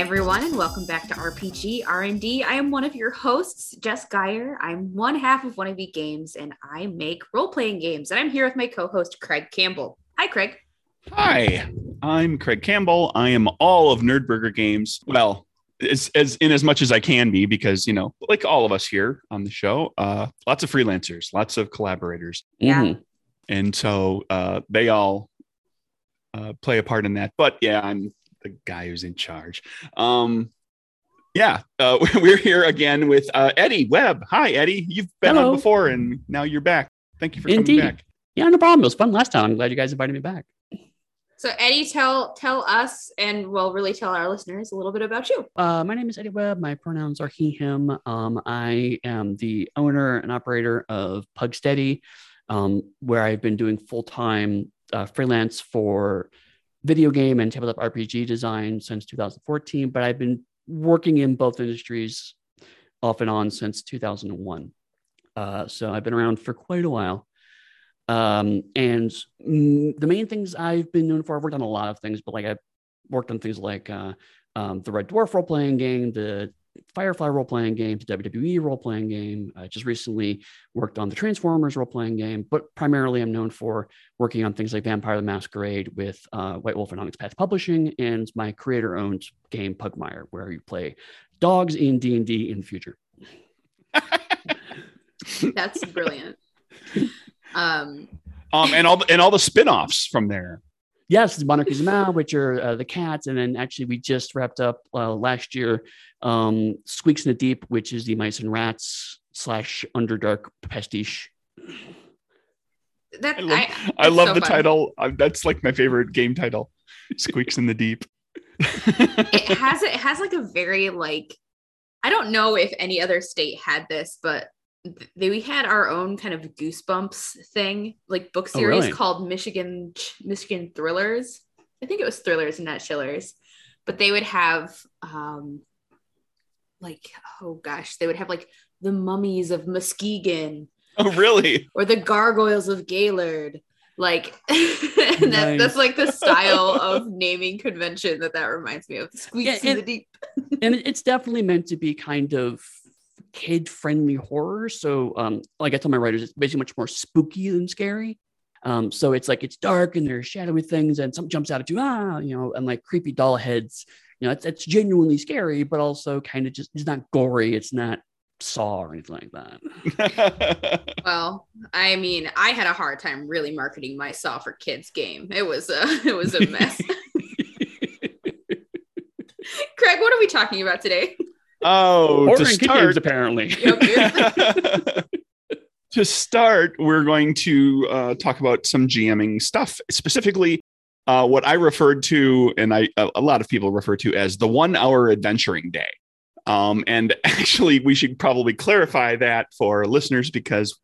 Hi everyone, and welcome back to RPG R&D. I am one of your hosts, Jess Geyer. I'm one half of One of You Games, and I make role-playing games. And I'm here with my co-host Craig Campbell. Hi, Craig. Hi, I'm Craig Campbell. I am all of Nerdburger Games. Well, as, as in as much as I can be, because you know, like all of us here on the show, uh, lots of freelancers, lots of collaborators, Yeah. Mhm. and so uh, they all uh, play a part in that. But yeah, I'm the guy who's in charge. Um, yeah, uh, we're here again with uh, Eddie Webb. Hi, Eddie. You've been Hello. on before, and now you're back. Thank you for Indeed. coming back. Yeah, no problem. It was fun last time. I'm glad you guys invited me back. So Eddie, tell tell us, and well, really tell our listeners a little bit about you. Uh, my name is Eddie Webb. My pronouns are he, him. Um, I am the owner and operator of Pugsteady, um, where I've been doing full time uh, freelance for video game and tabletop RPG design since 2014. But I've been working in both industries off and on since 2001. Uh, so I've been around for quite a while. Um, and the main things I've been known for, I've worked on a lot of things, but like I've worked on things like uh, um, the Red Dwarf role playing game, the Firefly role playing game, the WWE role playing game. I just recently worked on the Transformers role playing game, but primarily I'm known for working on things like Vampire the Masquerade with uh, White Wolf and Onyx Path Publishing and my creator owned game Pugmire, where you play dogs in D&D in the future. That's brilliant. um, Um, and all the, and all the spin-offs from there. Yes, the Monarchies of Mau, which are uh, the cats, and then actually we just wrapped up uh, last year um, Squeaks in the Deep, which is the mice and rats slash Underdark pastiche. that I love, I, I love so the fun. title. Uh, that's like my favorite game title. Squeaks in the deep. it has it has like a very like I don't know if any other state had this, but th- they, we had our own kind of goosebumps thing, like book Oh, series really? called Michigan Michigan Thrillers. I think it was Thrillers and not Chillers, but they would have um like oh gosh, they would have like the mummies of Muskegon oh, really? or the gargoyles of Gaylord. Like and that, that's like the style of naming convention that that reminds me of. Squeaks Yeah, in the deep. and it's definitely meant to be kind of kid friendly horror. So, um, like I tell my writers, it's basically much more spooky than scary. Um, so it's like it's dark and there's shadowy things and something jumps out at you, ah, you know, and like creepy doll heads. You know, it's, it's genuinely scary, but also kind of just it's not gory. It's not saw or anything like that. Well, I mean, I had a hard time really marketing my Saw for Kids game. It was a it was a mess. Craig, what are we talking about today? Oh, Horror to and games, start, apparently. To start, we're going to uh, talk about some GMing stuff, specifically uh, what I referred to, and I a, a lot of people refer to as the one-hour adventuring day. Um, and actually, we should probably clarify that for listeners because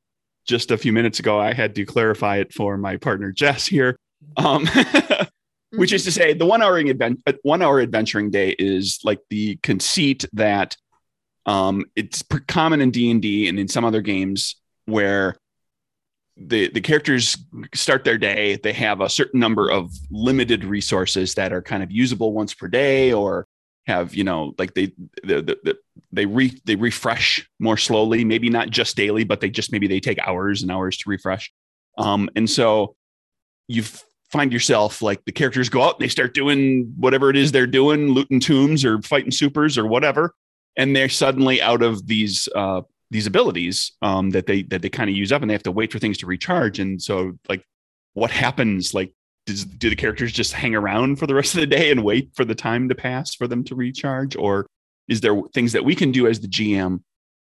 just a few minutes ago, I had to clarify it for my partner Jess here. Um, which is to say the one hour advent uh, one hour adventuring day is like the conceit that um it's common in d&d and in some other games where the the characters start their day they have a certain number of limited resources that are kind of usable once per day or have you know like they the, the, the, they re they refresh more slowly maybe not just daily but they just maybe they take hours and hours to refresh. Um and so you find yourself like the characters go out and they start doing whatever it is they're doing, looting tombs or fighting supers or whatever, and they're suddenly out of these uh, these abilities um, that they that they kind of use up, and they have to wait for things to recharge. And so, like, what happens? Like, does do the characters just hang around for the rest of the day and wait for the time to pass for them to recharge, or is there things that we can do as the GM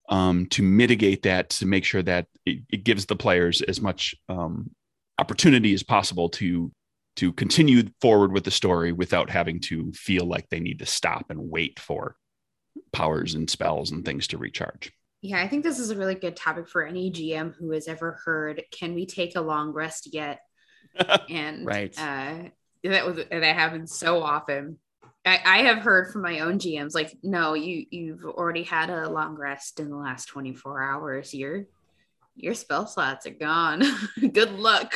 um, to mitigate that to make sure that it, it gives the players as much um, opportunity as possible to to continue forward with the story without having to feel like they need to stop and wait for powers and spells and things to recharge. Yeah, I think this is a really good topic for any GM who has ever heard, can we take a long rest yet? And Right. uh, that was that happens so often. I, I have heard from my own GMs like, no, you you've already had a long rest in the last 24 hours. Your your spell slots are gone. good luck.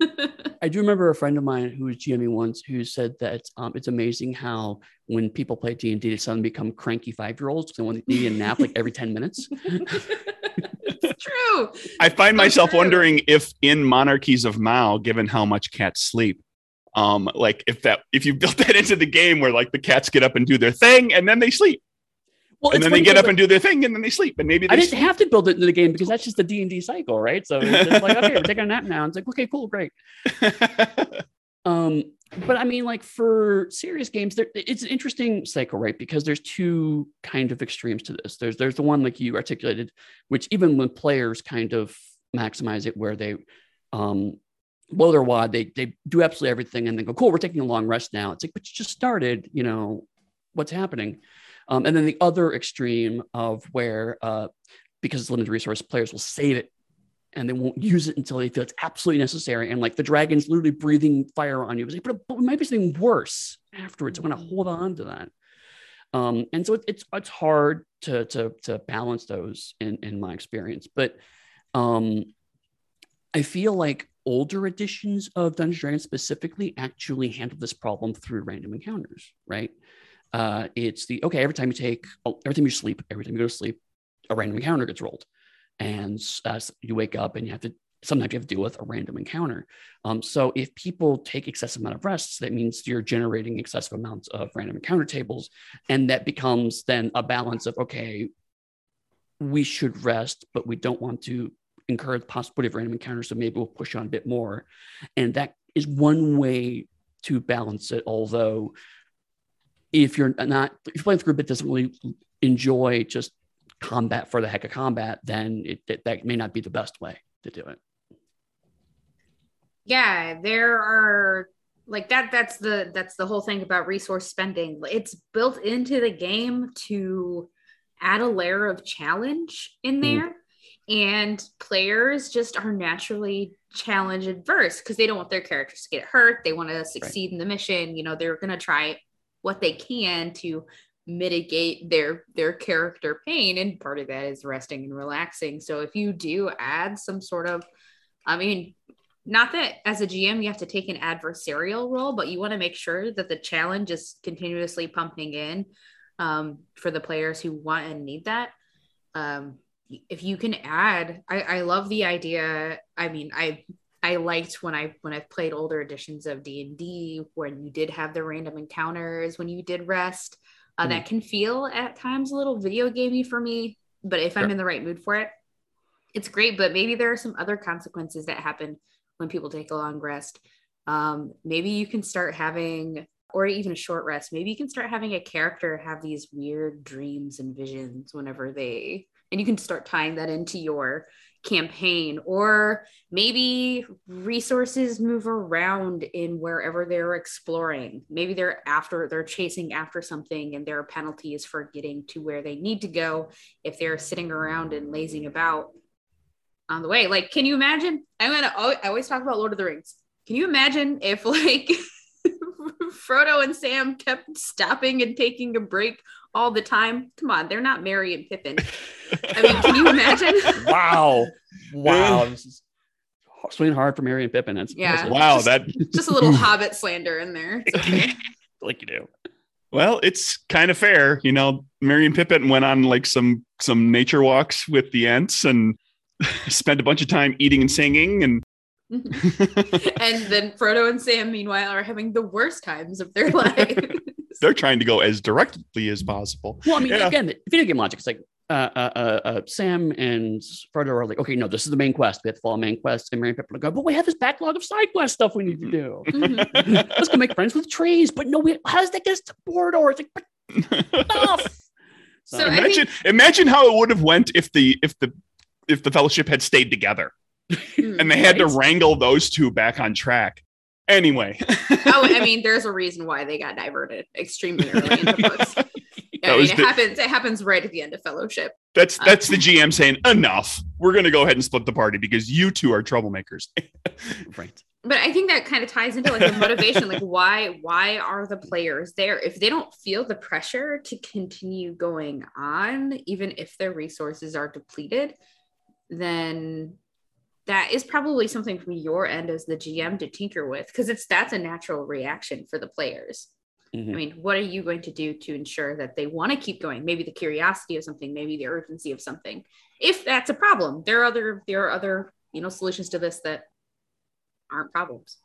I do remember a friend of mine who was GMing once who said that um, it's amazing how when people play D and D, they suddenly become cranky five year olds and they want to need a nap like every ten minutes. it's true. I find So myself true. wondering if in Monarchies of Mau, given how much cats sleep, um, like if that if you built that into the game where like the cats get up and do their thing and then they sleep, Well, and then they get up and do their thing and then they sleep, and maybe they I didn't sleep. have to build it into the game because that's just the D and D cycle, right? So it's like, okay, we're taking a nap now. It's like, okay, cool, great. Um, but I mean, like for serious games, there, it's an interesting cycle, right? Because there's two kind of extremes to this. There's there's the one like you articulated, which even when players kind of maximize it, where they um, blow their wad, they they do absolutely everything, and then go, cool, we're taking a long rest now. It's like, but you just started, you know, what's happening? Um, and then the other extreme of where, uh, because it's limited resource, players will save it and they won't use it until they feel it's absolutely necessary. And like the dragon's literally breathing fire on you. It's like, but, but it might be something worse afterwards. I'm going to hold on to that. Um, and so it, it's it's hard to to to balance those in in my experience. But um, I feel like older editions of Dungeons and Dragons specifically actually handle this problem through random encounters, right? Uh, it's the okay every time you take every time you sleep, every time you go to sleep, a random encounter gets rolled. And uh, you wake up and you have to sometimes you have to deal with a random encounter. Um, so if people take excessive amount of rests that means you're generating excessive amounts of random encounter tables. And that becomes then a balance of okay we should rest but we don't want to incur the possibility of random encounters so maybe we'll push on a bit more. And that is one way to balance it although if you're not if you're playing with a group that doesn't really enjoy just combat for the heck of combat, then it, it, that may not be the best way to do it. yeah there are like that that's the that's the whole thing about resource spending it's built into the game to add a layer of challenge in Mm. there and players just are naturally challenge adverse because they don't want their characters to get hurt they want to succeed in the mission you know they're going to try what they can to mitigate their their character pain and part of that is resting and relaxing so if you do add some sort of i mean not that as a GM you have to take an adversarial role, but you want to make sure that the challenge is continuously pumping in um, for the players who want and need that. Um, if you can add, I, I love the idea. I mean, I I liked when I when I've played older editions of D and D when you did have the random encounters when you did rest. Uh, Mm. That can feel at times a little video gamey for me, but if I'm in the right mood for it, it's great. But maybe there are some other consequences that happen when people take a long rest. Um, maybe you can start having, or even a short rest, maybe you can start having a character have these weird dreams and visions whenever they, and you can start tying that into your campaign. Or maybe resources move around in wherever they're exploring. Maybe they're after, they're chasing after something and there are penalties for getting to where they need to go if they're sitting around and lazing about on the way. Like, can you imagine? I'm gonna. I always talk about Lord of the Rings. Can you imagine if like Frodo and Sam kept stopping and taking a break all the time? Come on, they're not Merry and Pippin. I mean, can you imagine? Wow. Wow. this is swinging hard for Merry and Pippin. That's Yeah. impressive. wow, Just- that Just a little Hobbit slander in there. It's okay. like you do. well, it's kind of fair, you know. Merry and Pippin went on like some some nature walks with the Ents and spent a bunch of time eating and singing and and then Frodo and Sam, meanwhile, are having the worst times of their life. they're trying to go as directly as possible. Well, I mean, Yeah. again, video game logic. It's like uh, uh, uh, uh, Sam and Frodo are like, okay, no, this is the main quest. We have to follow main quest. And Merry and Pippin are go, but we have this backlog of side quest stuff we need to do. Mhm. Let's go make friends with trees. But no, we, how does that get us to Mordor? It's like, but stuff. So I imagine imagine how it would have went if the if the if the fellowship had stayed together Mm. and they had to wrangle those two back on track. Anyway, oh, I mean, there's a reason why they got diverted extremely early in the books. I That mean, was it the- happens. It happens right at the end of Fellowship. that's uh, that's the GM saying enough. We're going to go ahead and split the party because you two are troublemakers. right. But I think that kind of ties into like the motivation. like, why why are the players there if they don't feel the pressure to continue going on, even if their resources are depleted? Then that is probably something from your end as the GM to tinker with because it's that's a natural reaction for the players. Mhm. I mean, what are you going to do to ensure that they want to keep going? Maybe the curiosity of something, maybe the urgency of something. If that's a problem, there are other there are other you know solutions to this that aren't problems.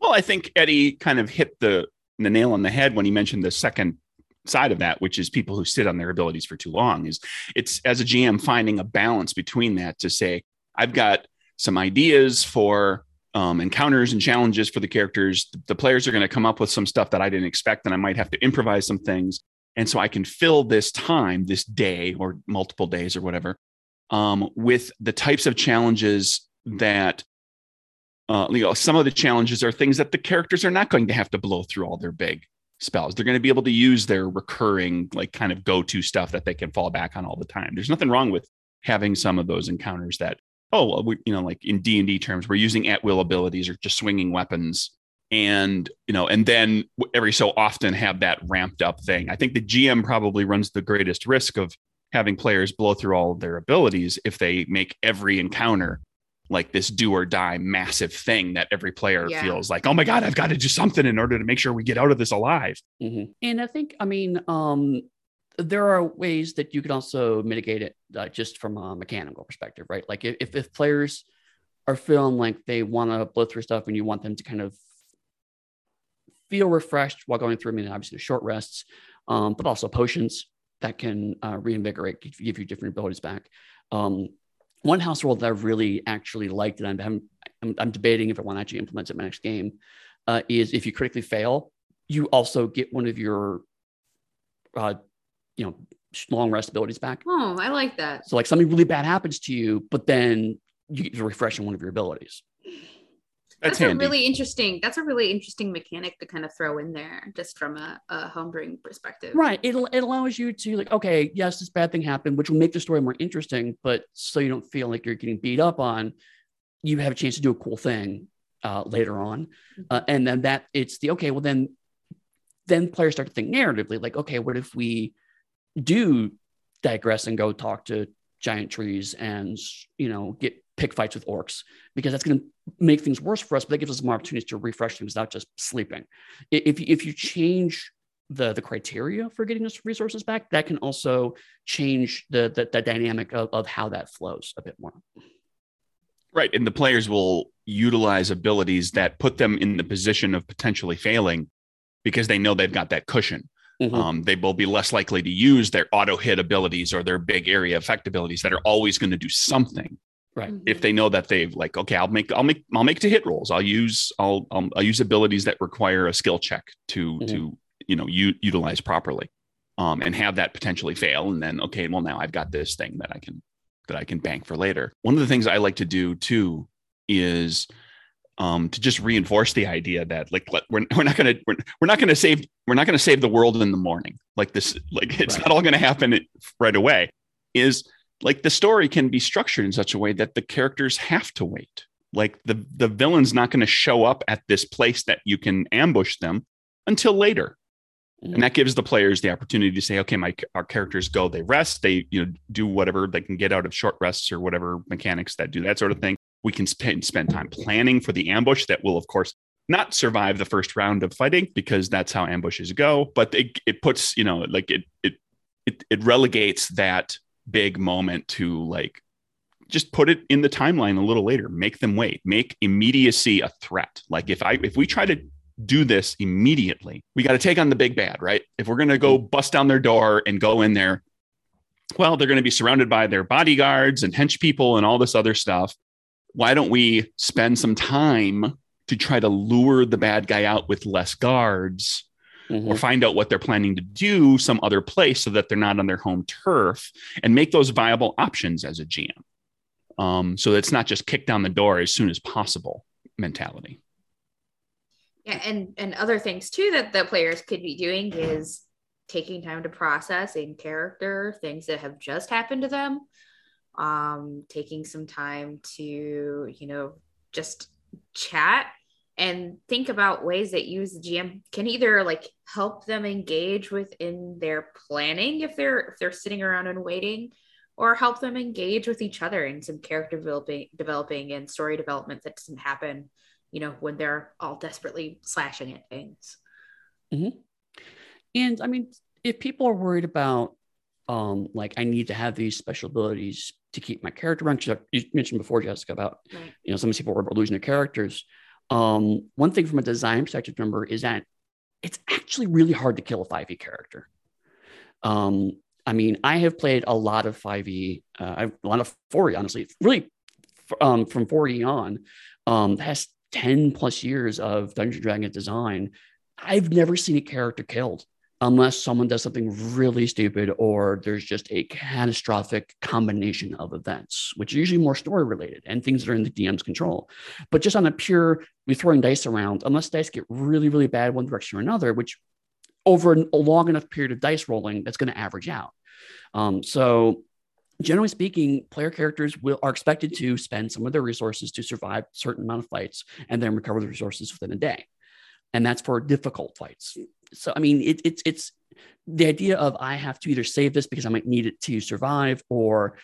Well, I think Eddie kind of hit the the nail on the head when he mentioned the second side of that, which is people who sit on their abilities for too long. Is it's as a GM finding a balance between that to say, I've got some ideas for um, encounters and challenges for the characters. The, players are going to come up with some stuff that I didn't expect, and I might have to improvise some things. And so I can fill this time, this day or multiple days or whatever, um, with the types of challenges that uh, you know, some of the challenges are things that the characters are not going to have to blow through all their big spells. They're going to be able to use their recurring, like, kind of go-to stuff that they can fall back on all the time. There's nothing wrong with having some of those encounters that, oh, well, we, you know, like in D and D terms, we're using at-will abilities or just swinging weapons, and you know, and then every so often have that ramped up thing. I think the GM probably runs the greatest risk of having players blow through all of their abilities if they make every encounter like this do or die massive thing that every player Yeah. feels like, oh my God, I've got to do something in order to make sure we get out of this alive. Mhm. And I think, I mean, um, there are ways that you can also mitigate it uh, just from a mechanical perspective, right? Like if, if, players are feeling like they want to blow through stuff and you want them to kind of feel refreshed while going through, I mean, obviously the short rests, um, but also potions that can uh, reinvigorate, give give you different abilities back. Um, one house rule that I really actually liked, and I'm, I'm, I'm debating if I want to actually implement it in my next game, uh, is if you critically fail, you also get one of your, uh, you know, long rest abilities back. Oh, I like that. So like something really bad happens to you, but then you get to refresh on one of your abilities. That's, That's, a really interesting. That's a really interesting mechanic to kind of throw in there, just from a, a homebrewing perspective. Right. It, it allows you to like, okay, yes, this bad thing happened, which will make the story more interesting, but so you don't feel like you're getting beat up on, you have a chance to do a cool thing uh, later on. Uh, and then that it's the, okay, well then, then players start to think narratively, like, okay, what if we do digress and go talk to giant trees and, you know, get pick fights with orcs because that's going to make things worse for us, but that gives us more opportunities to refresh things, not just sleeping. If, if you change the the criteria for getting those resources back, that can also change the the, the dynamic of, of how that flows a bit more. Right. And the players will utilize abilities that put them in the position of potentially failing because they know they've got that cushion. Mhm. Um, they will be less likely to use their auto hit abilities or their big area effect abilities that are always going to do something Right. Mhm. if they know that they've like okay i'll make i'll make i'll make to hit rolls i'll use i'll i'll, I'll use abilities that require a skill check to Mhm. to you know u- utilize properly um and have that potentially fail and then okay well now i've got this thing that i can that i can bank for later one of the things i like to do too is um to just reinforce the idea that like let, we're, we're not going to we're, we're not going to save we're not going to save the world in the morning. Like this like it's Right. not all going to happen right away. Is like the story can be structured in such a way that the characters have to wait. Like the the villain's not going to show up at this place that you can ambush them until later. Mhm. and that gives the players the opportunity to say okay my our characters go they rest they you know do whatever they can get out of short rests or whatever mechanics that do that sort of thing we can spend spend time planning for the ambush that will of course not survive the first round of fighting because that's how ambushes go but it, it puts you know like it it it, it relegates that big moment to like just put it in the timeline a little later. Make them wait. Make immediacy a threat. Like if i if we try to do this immediately we got to take on the big bad right? If we're going to go mm-hmm. bust down their door and go in there well they're going to be surrounded by their bodyguards and hench people and all this other stuff why don't we spend some time to try to lure the bad guy out with less guards Mhm. or find out what they're planning to do some other place so that they're not on their home turf and make those viable options as a GM. Um, so it's not just kick down the door as soon as possible mentality. Yeah, and and other things too that the players could be doing is taking time to process in character things that have just happened to them. Um, taking some time to, you know, just chat and think about ways that use the GM can either like help them engage within their planning if they're if they're sitting around and waiting, or help them engage with each other in some character developing, developing and story development that doesn't happen, you know, when they're all desperately slashing at things. Mm-hmm. And I mean, if people are worried about, um, like I need to have these special abilities to keep my character around, you mentioned before, Jessica, about right. you know some people are losing their characters. Um, one thing from a design perspective, remember, is that it's actually really hard to kill a 5e character. Um, I mean, I have played a lot of 5e, uh, I've a lot of 4e, honestly, really um, from 4e on, um, has 10 plus years of Dungeon Dragon design. I've never seen a character killed unless someone does something really stupid or there's just a catastrophic combination of events, which are usually more story related and things that are in the DM's control. But just on a pure, we're throwing dice around, unless dice get really, really bad one direction or another, which over a long enough period of dice rolling, that's going to average out. Um, so generally speaking, player characters will are expected to spend some of their resources to survive a certain amount of fights and then recover the resources within a day. And that's for difficult fights so I mean, it, it's it's the idea of I have to either save this because I might need it to survive, or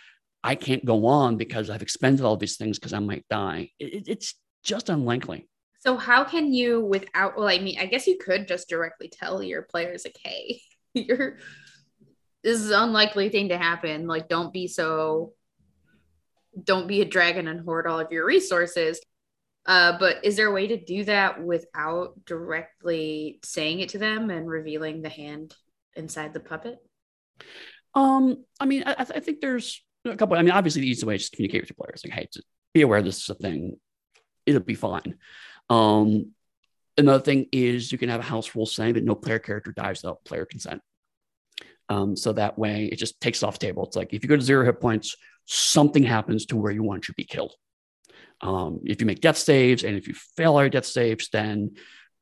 I can't go on because I've expended all these things because I might die. It, it's just unlikely. So how can you, without? Well, I mean, I guess you could just directly tell your players, like, "Hey, you're this is unlikely thing to happen. Like, don't be so." Don't be a dragon and hoard all of your resources. Uh, but is there a way to do that without directly saying it to them and revealing the hand inside the puppet? Um, I mean, I, I think there's a couple. I mean, obviously, the easiest way is to communicate with your players. Like, hey, be aware this is a thing. It'll be fine. Um, another thing is you can have a house rule saying that no player character dies without player consent. Um, so that way, it just takes off the table. It's like if you go to zero hit points, something happens to where you want to be killed. Um, if you make death saves and if you fail your death saves, then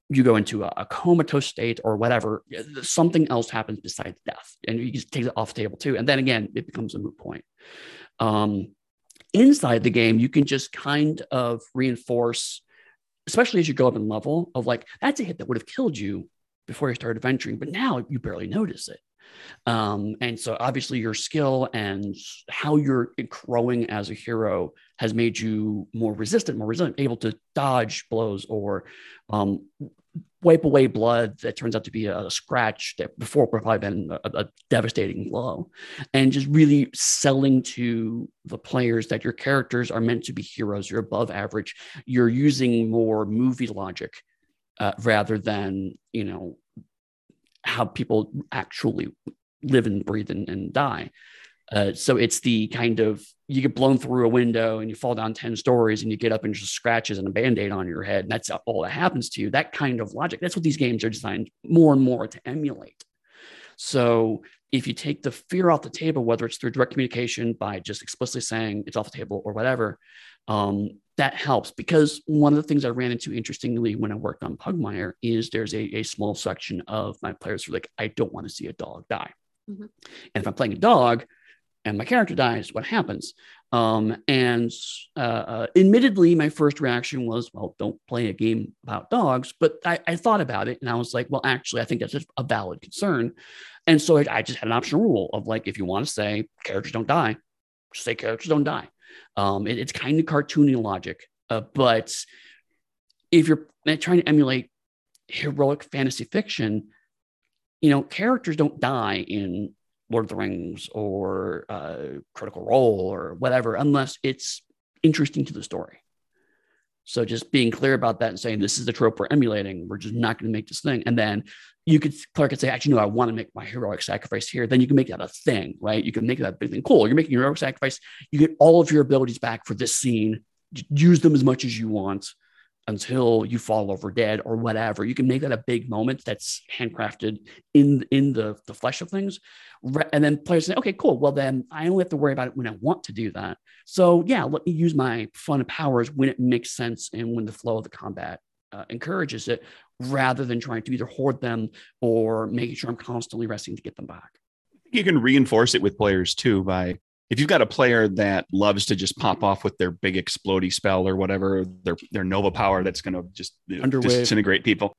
you go into a, a, comatose state or whatever. Something else happens besides death, and you just take it off the table too. And then again, it becomes a moot point. Um, inside the game, you can just kind of reinforce, especially as you go up in level, of like that's a hit that would have killed you before you started adventuring, but now you barely notice it. Um, and so obviously your skill and how you're growing as a hero has made you more resistant, more resilient, able to dodge blows or um, wipe away blood that turns out to be a, scratch that before would probably been a, a, devastating blow. And just really selling to the players that your characters are meant to be heroes, you're above average, you're using more movie logic uh, rather than, you know, how people actually live and breathe and, and die. Uh, so it's the kind of you get blown through a window and you fall down 10 stories and you get up and just scratches and a band-aid on your head and that's all that happens to you that kind of logic that's what these games are designed more and more to emulate so if you take the fear off the table whether it's through direct communication by just explicitly saying it's off the table or whatever um, that helps because one of the things I ran into interestingly when I worked on Pugmire is there's a, a small section of my players who are like, I don't want to see a dog die. Mm-hmm. And if I'm playing a dog and my character dies, what happens? Um, and uh, uh, admittedly, my first reaction was, well, don't play a game about dogs. But I, I, thought about it and I was like, well, actually, I think that's a valid concern. And so I, I just had an optional rule of like, if you want to say characters don't die, say characters don't die. Um, it, it's kind of cartoony logic, uh, but if you're trying to emulate heroic fantasy fiction, you know, characters don't die in Lord of the Rings or uh, Critical Role or whatever unless it's interesting to the story. So just being clear about that and saying this is the trope we're emulating, we're just not going to make this thing. And then you could Clark could say, actually, no, I want to make my heroic sacrifice here. Then you can make that a thing, right? You can make that big thing. Cool. You're making your heroic sacrifice. You get all of your abilities back for this scene. Use them as much as you want until you fall over dead or whatever. You can make that a big moment that's handcrafted in in the the flesh of things, and then players say, "Okay, cool. Well, then I only have to worry about it when I want to do that." So yeah, let me use my fun powers when it makes sense and when the flow of the combat uh, encourages it, rather than trying to either hoard them or making sure I'm constantly resting to get them back. You can reinforce it with players too by if you've got a player that loves to just pop off with their big explody spell or whatever, their their nova power that's going to just disintegrate people.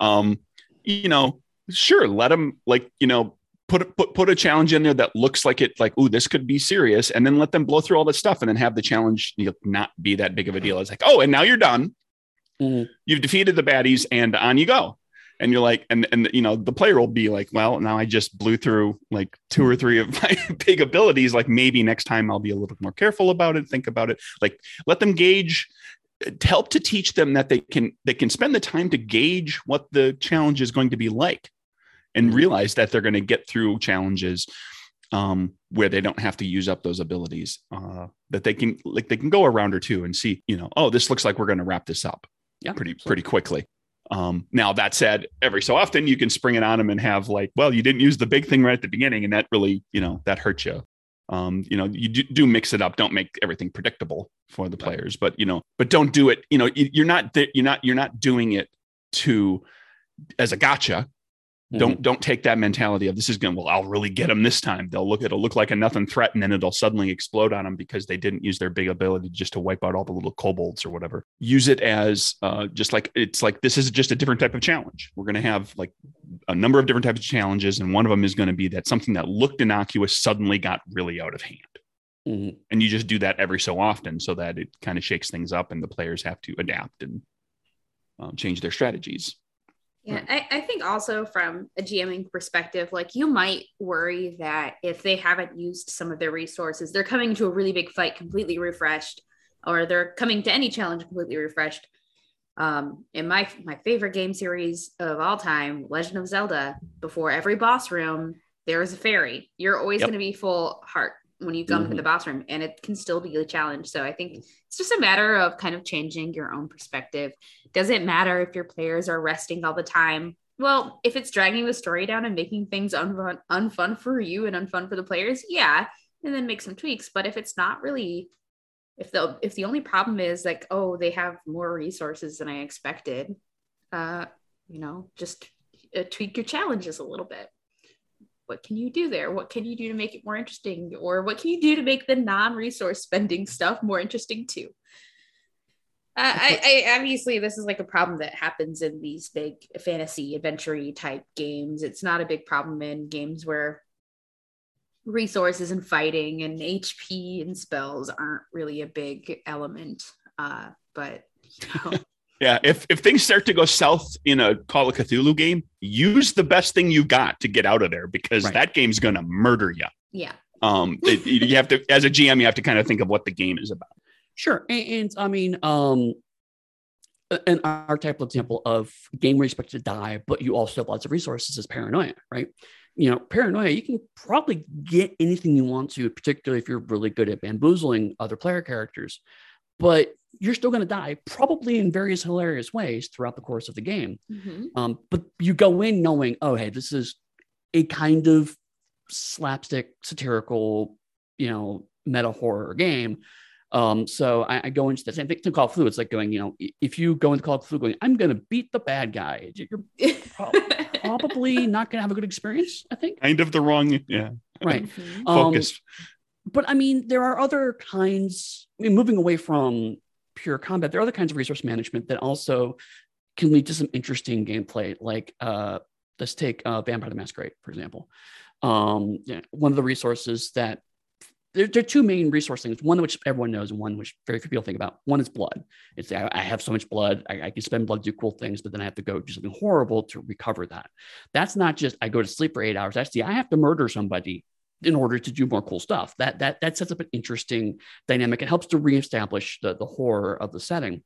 Um, you know, sure, let them like you know put put put a challenge in there that looks like it like ooh this could be serious and then let them blow through all that stuff and then have the challenge not be that big of a deal it's like oh and now you're done Mhm. you've defeated the baddies and on you go and you're like and and you know the player will be like well now i just blew through like two or three of my big abilities. Like maybe next time i'll be a little bit more careful about it think about it. Like let them gauge help to teach them that they can they can spend the time to gauge what the challenge is going to be like and Mhm. realize that they're going to get through challenges um, where they don't have to use up those abilities uh, that they can like they can go a round or two and see you know oh this looks like we're going to wrap this up Yeah, pretty pretty quickly um, now that said every so often you can spring it on them and have like well you didn't use the big thing right at the beginning and that really you know that hurts you. Um, you know you do, do mix it up. Don't make everything predictable for the players but you know but don't do it. You know you- you're not you're not you're not doing it to as a gotcha don't don't take that mentality of this is going well i'll really get them this time. They'll look it'll look like a nothing threat and then it'll suddenly explode on them because they didn't use their big ability just to wipe out all the little kobolds or whatever. Use it as uh, just like it's like this is just a different type of challenge. We're going to have like a number of different types of challenges and one of them is going to be that something that looked innocuous suddenly got really out of hand. Mhm. and you just do that every so often so that it kind of shakes things up and the players have to adapt and um, change their strategies Yeah, I, I think also from a GMing perspective, like you might worry that if they haven't used some of their resources, they're coming to a really big fight completely refreshed, or they're coming to any challenge completely refreshed. Um, in my my favorite game series of all time, Legend of Zelda, before every boss room, there is a fairy. You're always Yep. going to be full heart when you come to Mhm. the boss room, and it can still be a challenge. So I think it's just a matter of kind of changing your own perspective doesn't matter if your players are resting all the time. Well, if it's dragging the story down and making things unfun, unfun for you and unfun for the players, yeah, and then make some tweaks. But if it's not really, if the if the only problem is like, oh, they have more resources than I expected, uh, you know, just uh, tweak your challenges a little bit. What can you do there? What can you do to make it more interesting? Or what can you do to make the non-resource spending stuff more interesting too? Uh, I, I obviously this is like a problem that happens in these big fantasy adventure type games. It's not a big problem in games where resources and fighting and HP and spells aren't really a big element. Uh, but you know, Yeah, if if things start to go south in a Call of Cthulhu game, use the best thing you got to get out of there because Right. that game's going to murder you. yeah, Um, it- you have to, as a GM, you have to kind of think of what the game is about. Sure. And, and I mean, um, a- an archetypal example of game where you expect to die, but you also have lots of resources is paranoia, right? You know, paranoia, you can probably get anything you want to, particularly if you're really good at bamboozling other player characters, but you're still going to die, probably in various hilarious ways throughout the course of the game. Mhm. Um, but you go in knowing, oh, hey, this is a kind of slapstick, satirical, you know, meta horror game. Um, so I, I go into the same thing to Call of Cthulhu. It's like going, you know, if you go into Call of Cthulhu going, I'm going to beat the bad guy, you're Prob- probably not going to have a good experience, I think. Kind of the wrong, yeah, Right. Mhm. Um, focus. but I mean, there are other kinds, I mean, moving away from pure combat, there are other kinds of resource management that also can lead to some interesting gameplay. Like, uh, let's take uh, Vampire the Masquerade, for example. Um, yeah, one of the resources that there, there are two main resource things one which everyone knows and one which very few people think about one is blood it's i, I have so much blood I, I can spend blood to do cool things but then i have to go do something horrible to recover that that's not just i go to sleep for eight hours Actually, i have to murder somebody in order to do more cool stuff that that that sets up an interesting dynamic it helps to reestablish the, the horror of the setting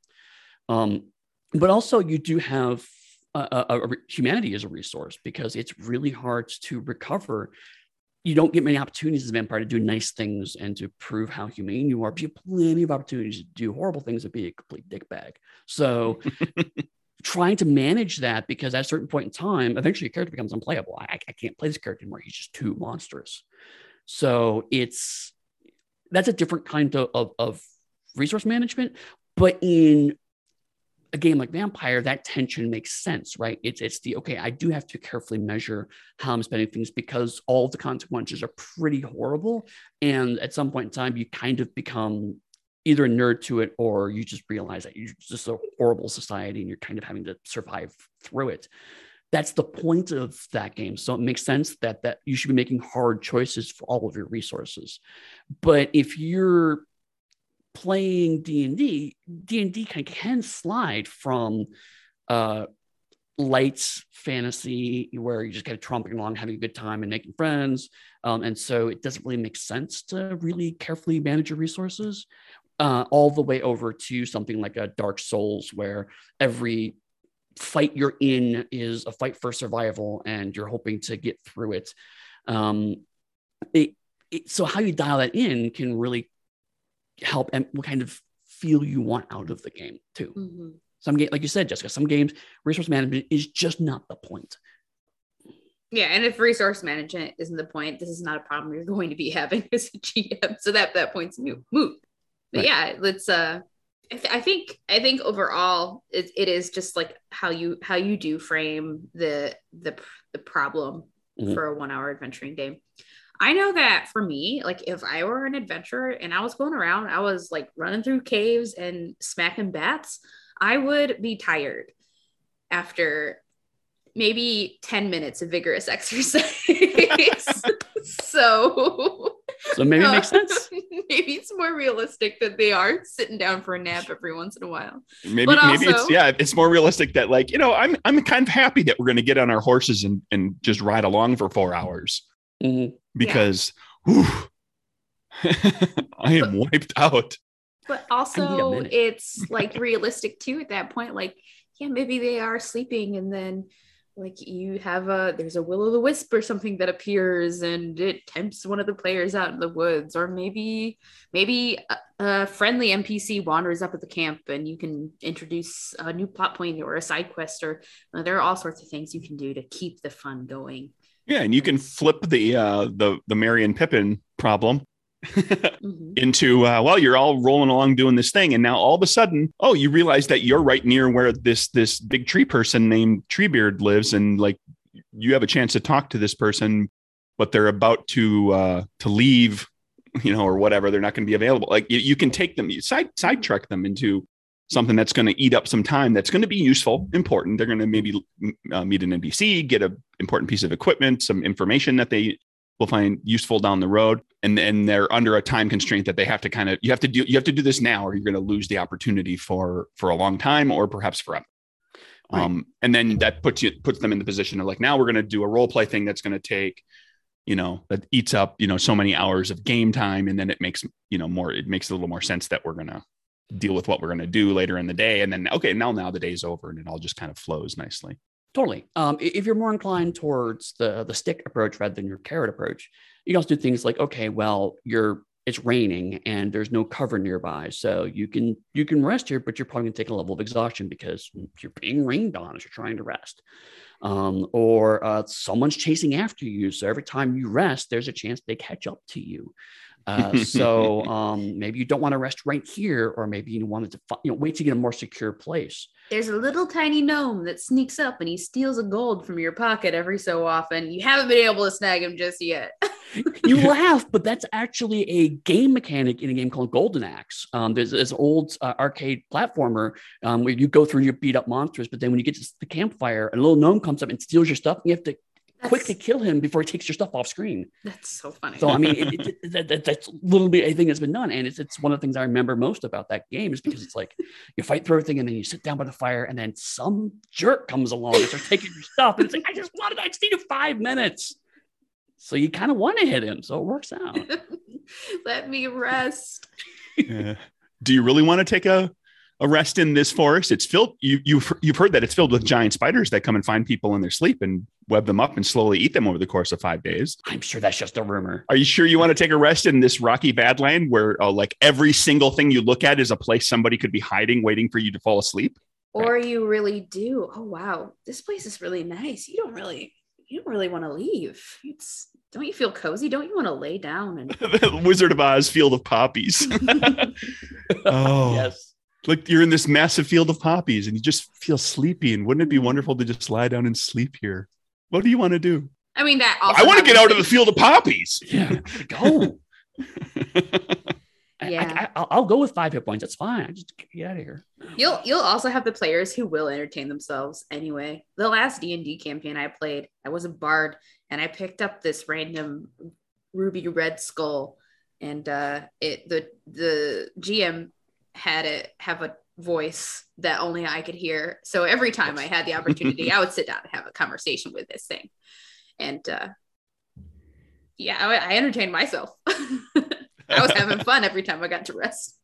um, but also you do have a, a, a- humanity as a resource because it's really hard to recover you don't get many opportunities as a vampire to do nice things and to prove how humane you are. But you have plenty of opportunities to do horrible things and be a complete dickbag. So trying to manage that because at a certain point in time, eventually your character becomes unplayable. I, I can't play this character anymore. He's just too monstrous. So it's that's a different kind of, of, of resource management. But in a game like Vampire, that tension makes sense, right? It's it's the okay, I do have to carefully measure how I'm spending things because all the consequences are pretty horrible. And at some point in time, you kind of become either a nerd to it or you just realize that you're just a horrible society and you're kind of having to survive through it. that's the point of that game. So it makes sense that that you should be making hard choices for all of your resources. But if you're playing D&D, D&D can, can slide from uh, lights fantasy where you're just kind of tromping along, having a good time and making friends. Um, and so it doesn't really make sense to really carefully manage your resources uh, all the way over to something like a Dark Souls where every fight you're in is a fight for survival and you're hoping to get through it. Um, it, it so how you dial that in can really help and what kind of feel you want out of the game too. Mm-hmm. Some game, like you said, Jessica, some games resource management is just not the point. Yeah, and if resource management isn't the point, this is not a problem you're going to be having as a GM. So that that point's moot. But right. yeah, let's uh I, th- I, think I think overall it, it is just like how you how you do frame the the the problem mm-hmm. for a one hour adventuring game. I know that for me, like if I were an adventurer and I was going around, I was like running through caves and smacking bats, I would be tired after maybe 10 minutes of vigorous exercise. so so maybe it makes sense. maybe it's more realistic that they are sitting down for a nap every once in a while. Maybe but maybe also, it's yeah, it's more realistic that like, you know, I'm I'm kind of happy that we're gonna get on our horses and, and just ride along for four hours. Mm-hmm. Because yeah. I am but, wiped out. But also it's like realistic too at that point. Like, yeah, maybe they are sleeping and then like you have a there's a will o' the wisp or something that appears and it tempts one of the players out in the woods. Or maybe maybe a, a, friendly npc wanders up at the camp and you can introduce a new plot point or a side quest or uh, there are all sorts of things you can do to keep the fun going. Yeah and you can flip the uh the the merry and pippin problem mm-hmm. into uh, well you're all rolling along doing this thing and now all of a sudden oh you realize that you're right near where this this big tree person named treebeard lives and like you have a chance to talk to this person but they're about to uh to leave you know or whatever they're not going to be available. Like you, you can take them you side sidetrack them into something that's going to eat up some time that's going to be useful important. They're going to maybe uh, meet an npc get a important piece of equipment some information that they will find useful down the road and and they're under a time constraint that they have to kind of you have to do you have to do this now or you're going to lose the opportunity for for a long time or perhaps forever. Right. um and then that puts you puts them in the position of like now we're going to do a role play thing that's going to take you know that eats up you know so many hours of game time and then it makes you know more it makes a little more sense that we're going to deal with what we're going to do later in the day. And then okay now now the day's over and it all just kind of flows nicely Totally. Um, if you're more inclined towards the the stick approach rather than your carrot approach, you can also do things like, okay, well, you're it's raining and there's no cover nearby, so you can you can rest here, but you're probably going to take a level of exhaustion because you're being rained on as you're trying to rest. Um, or uh, someone's chasing after you, so every time you rest, there's a chance they catch up to you. Uh, so um, maybe you don't want to rest right here, or maybe you wanted to you know wait to get a more secure place. There's a little tiny gnome that sneaks up and he steals a gold from your pocket every so often. You haven't been able to snag him just yet. you laugh, but that's actually a game mechanic in a game called Golden Axe. Um, there's this old uh, arcade platformer um, where you go through and you beat up monsters, but then when you get to the campfire, a little gnome comes up and steals your stuff, and you have to that's, quick to kill him before he takes your stuff off screen. That's so funny. So I mean, it, it, it, that, that's a little bit a thing that's been done, and it's it's one of the things I remember most about that game is because it's like you fight through everything, and then you sit down by the fire, and then some jerk comes along and starts taking your stuff, and it's like I just wanted, I just needed five minutes. So you kind of want to hit him, so it works out. Let me rest. Yeah. Do you really want to take a arrest in this forest. It's filled. You you've you've heard that it's filled with giant spiders that come and find people in their sleep and web them up and slowly eat them over the course of five days. I'm sure that's just a rumor. Are you sure you want to take a rest in this rocky badland where uh, like every single thing you look at is a place somebody could be hiding, waiting for you to fall asleep? Or right. you really do. Oh wow, this place is really nice. You don't really you don't really want to leave. It's don't you feel cozy? Don't you want to lay down and Wizard of Oz field of poppies? oh yes like you're in this massive field of poppies and you just feel sleepy. And wouldn't it be wonderful to just lie down and sleep here? What do you want to do? I mean, that I want to get out of the field of poppies. Yeah, go. I, Yeah. I, will go with five hit points. That's fine. I just get out of here. You'll you'll also have the players who will entertain themselves anyway. The last D and D campaign I played, I was a bard, and I picked up this random ruby red skull, and uh, it the the GM had it have a voice that only I could hear. So every time I had the opportunity, I would sit down and have a conversation with this thing, and uh, yeah, I, I entertained myself. I was having fun every time I got to rest.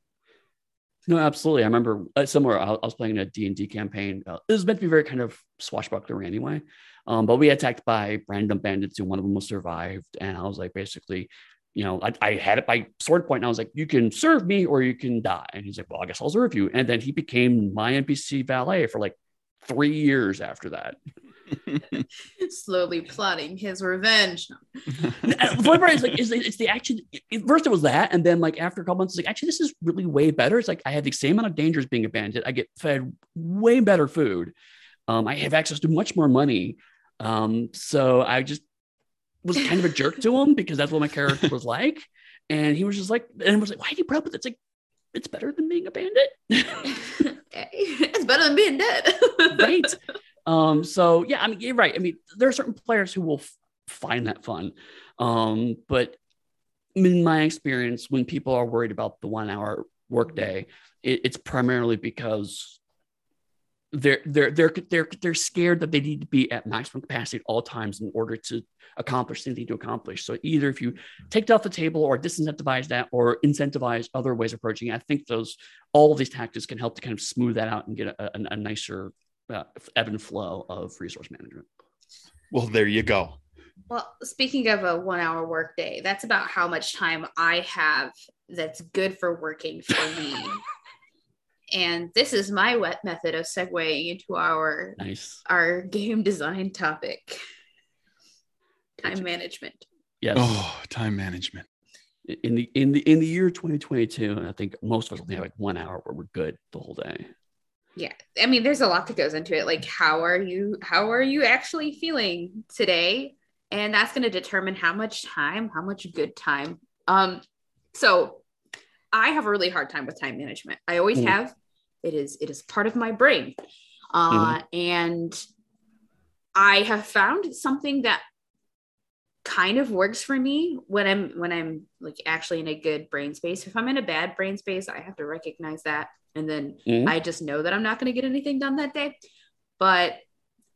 No, absolutely. I remember uh, somewhere I, I was playing a D&D campaign. Uh, it was meant to be very kind of swashbuckler anyway. Um, but we attacked by random bandits and one of them was survived. And I was like, basically, you know, I, I had it by sword point and I was like, you can serve me or you can die. And he's like, well, I guess I'll serve you. And then he became my NPC valet for like three years after that. Slowly plotting his revenge. funny is like is it's the action. First it was that, and then like after a couple months, it's like actually this is really way better. It's like I have the same amount of dangers being abandoned. I get fed way better food. Um, I have access to much more money. Um, so I just was kind of a jerk to him because that's what my character was like. And he was just like, and was like, why do you put up with it? It's like, it's better than being a bandit. it's better than being dead. right. Um, so yeah, I mean, you're right. I mean, there are certain players who will f- find that fun. Um, but in my experience, when people are worried about the one hour workday, it, it's primarily because they're they're they're they're they're scared that they need to be at maximum capacity at all times in order to accomplish anything to accomplish. So either if you take it off the table or disincentivize that or incentivize other ways of approaching it, I think those all of these tactics can help to kind of smooth that out and get a, a, a nicer uh, ebb and flow of resource management. Well, there you go. Well, speaking of a one hour workday, that's about how much time I have that's good for working for me. and this is my wet method of segueing into our Nice. our game design topic. Time management. Yes. Oh, time management. In the in the in the year 2022, I think most of us only have like one hour where we're good the whole day. Yeah. I mean, there's a lot that goes into it. Like how are you how are you actually feeling today? And that's going to determine how much time, how much good time. Um so I have a really hard time with time management. I always Mm. have. It is it is part of my brain. Uh and I have found something that kind of works for me when I'm when I'm like actually in a good brain space. If I'm in a bad brain space, I have to recognize that and then Mhm. I just know that I'm not going to get anything done that day. But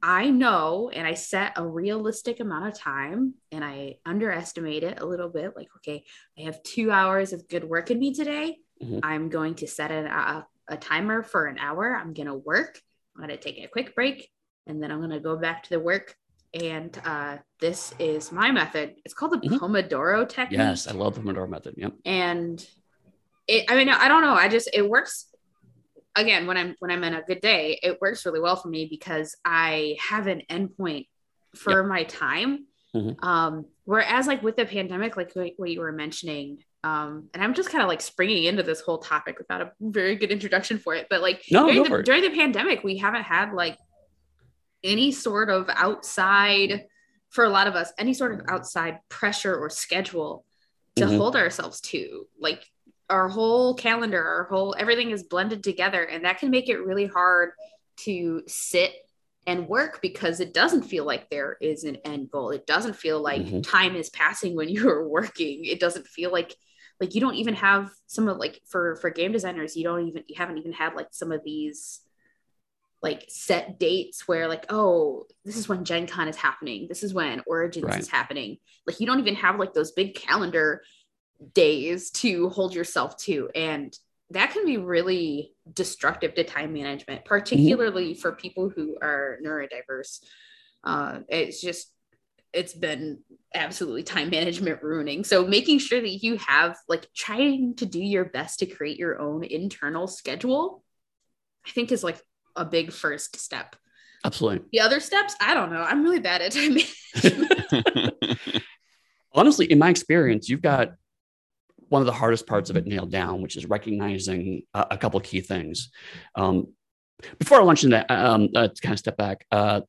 I know and I set a realistic amount of time and I underestimate it a little bit. Like, okay, I have two hours of good work in me today. Mhm. I'm going to set an, a, a timer for an hour. I'm going to work. I'm going to take a quick break and then I'm going to go back to the work. And uh, this is my method. It's called the Mhm. Pomodoro technique Yes, I love the Pomodoro method. Yep. and it i mean i don't know i just it works again when i'm when i'm in a good day it works really well for me because i have an endpoint for my time Mhm. um whereas like with the pandemic like what what you were mentioning um and i'm just kind of like springing into this whole topic without a very good introduction for it but like No, during, the, during the pandemic we haven't had like any sort of outside for a lot of us any sort of outside pressure or schedule to Mhm. hold ourselves to like our whole calendar our whole everything is blended together and that can make it really hard to sit and work because it doesn't feel like there is an end goal it doesn't feel like Mhm. time is passing when you're working it doesn't feel like like you don't even have some of like for for game designers you don't even you haven't even had like some of these like set dates where like oh this is when gen con is happening. This is when origins Right. is happening. Like you don't even have like those big calendar days to hold yourself to. And that can be really destructive to time management particularly for people who are neurodiverse. Uh, it's just it's been absolutely time management ruining so making sure that you have like trying to do your best to create your own internal schedule i think is like a big first step Absolutely. the other steps i don't know i'm really bad at time management Honestly, in my experience, you've got one of the hardest parts of it nailed down, which is recognizing a, a couple key things. Um, before I launch into that, um, uh, to kind of step back, uh,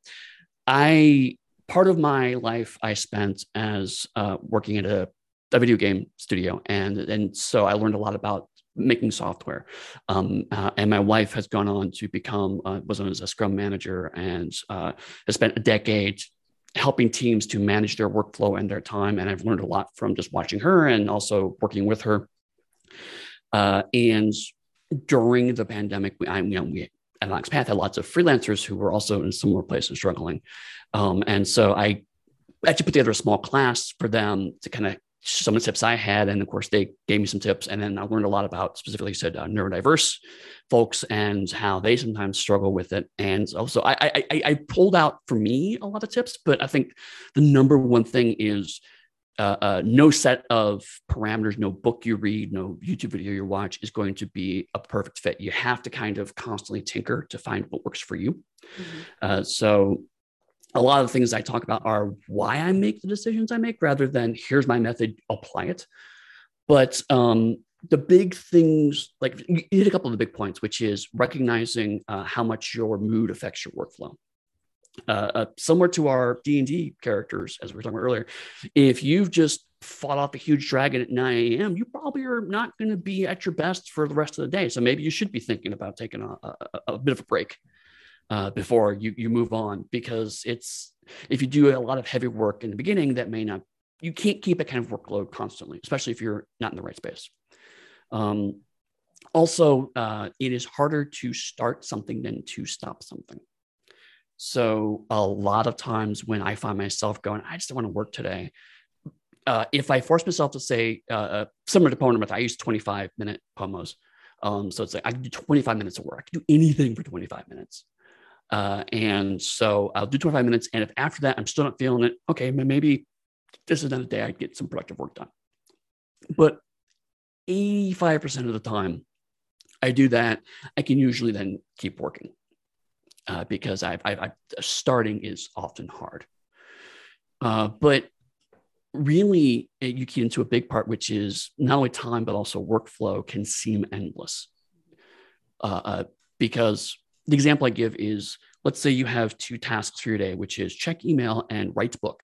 I part of my life I spent as uh, working at a, a video game studio, and and so I learned a lot about making software. Um, uh, and my wife has gone on to become uh, was a Scrum manager and uh, has spent a decade helping teams to manage their workflow and their time. And I've learned a lot from just watching her and also working with her. Uh, and during the pandemic, we, I, you know, we at Alex Path had lots of freelancers who were also in similar places struggling. Um, and so I actually put together a small class for them to kind of some of the tips I had, and of course they gave me some tips, and then I learned a lot about specifically said uh, neurodiverse folks and how they sometimes struggle with it. And also I, I I pulled out for me a lot of tips, but I think the number one thing is uh, uh, no set of parameters, no book you read, no YouTube video you watch is going to be a perfect fit. You have to kind of constantly tinker to find what works for you. Mm-hmm. Uh, so a lot of the things I talk about are why I make the decisions I make rather than here's my method, apply it. But um, the big things, like you hit a couple of the big points, which is recognizing uh, how much your mood affects your workflow. Uh, uh, similar to our D&D characters, as we were talking about earlier, if you've just fought off a huge dragon at 9 a.m., you probably are not going to be at your best for the rest of the day. So maybe you should be thinking about taking a, a, a bit of a break uh, before you you move on because it's if you do a lot of heavy work in the beginning that may not you can't keep a kind of workload constantly especially if you're not in the right space um, also uh, it is harder to start something than to stop something so a lot of times when i find myself going i just don't want to work today uh, if i force myself to say uh, uh similar to Pomodoro, i use 25 minute pomos um, so it's like i can do 25 minutes of work i can do anything for 25 minutes uh, and so I'll do 25 minutes. And if after that I'm still not feeling it, okay, maybe this is another day I get some productive work done. But 85% of the time I do that, I can usually then keep working uh, because I, I, I, starting is often hard. Uh, but really, you get into a big part, which is not only time, but also workflow can seem endless. Uh, uh because the example I give is let's say you have two tasks for your day, which is check email and write book.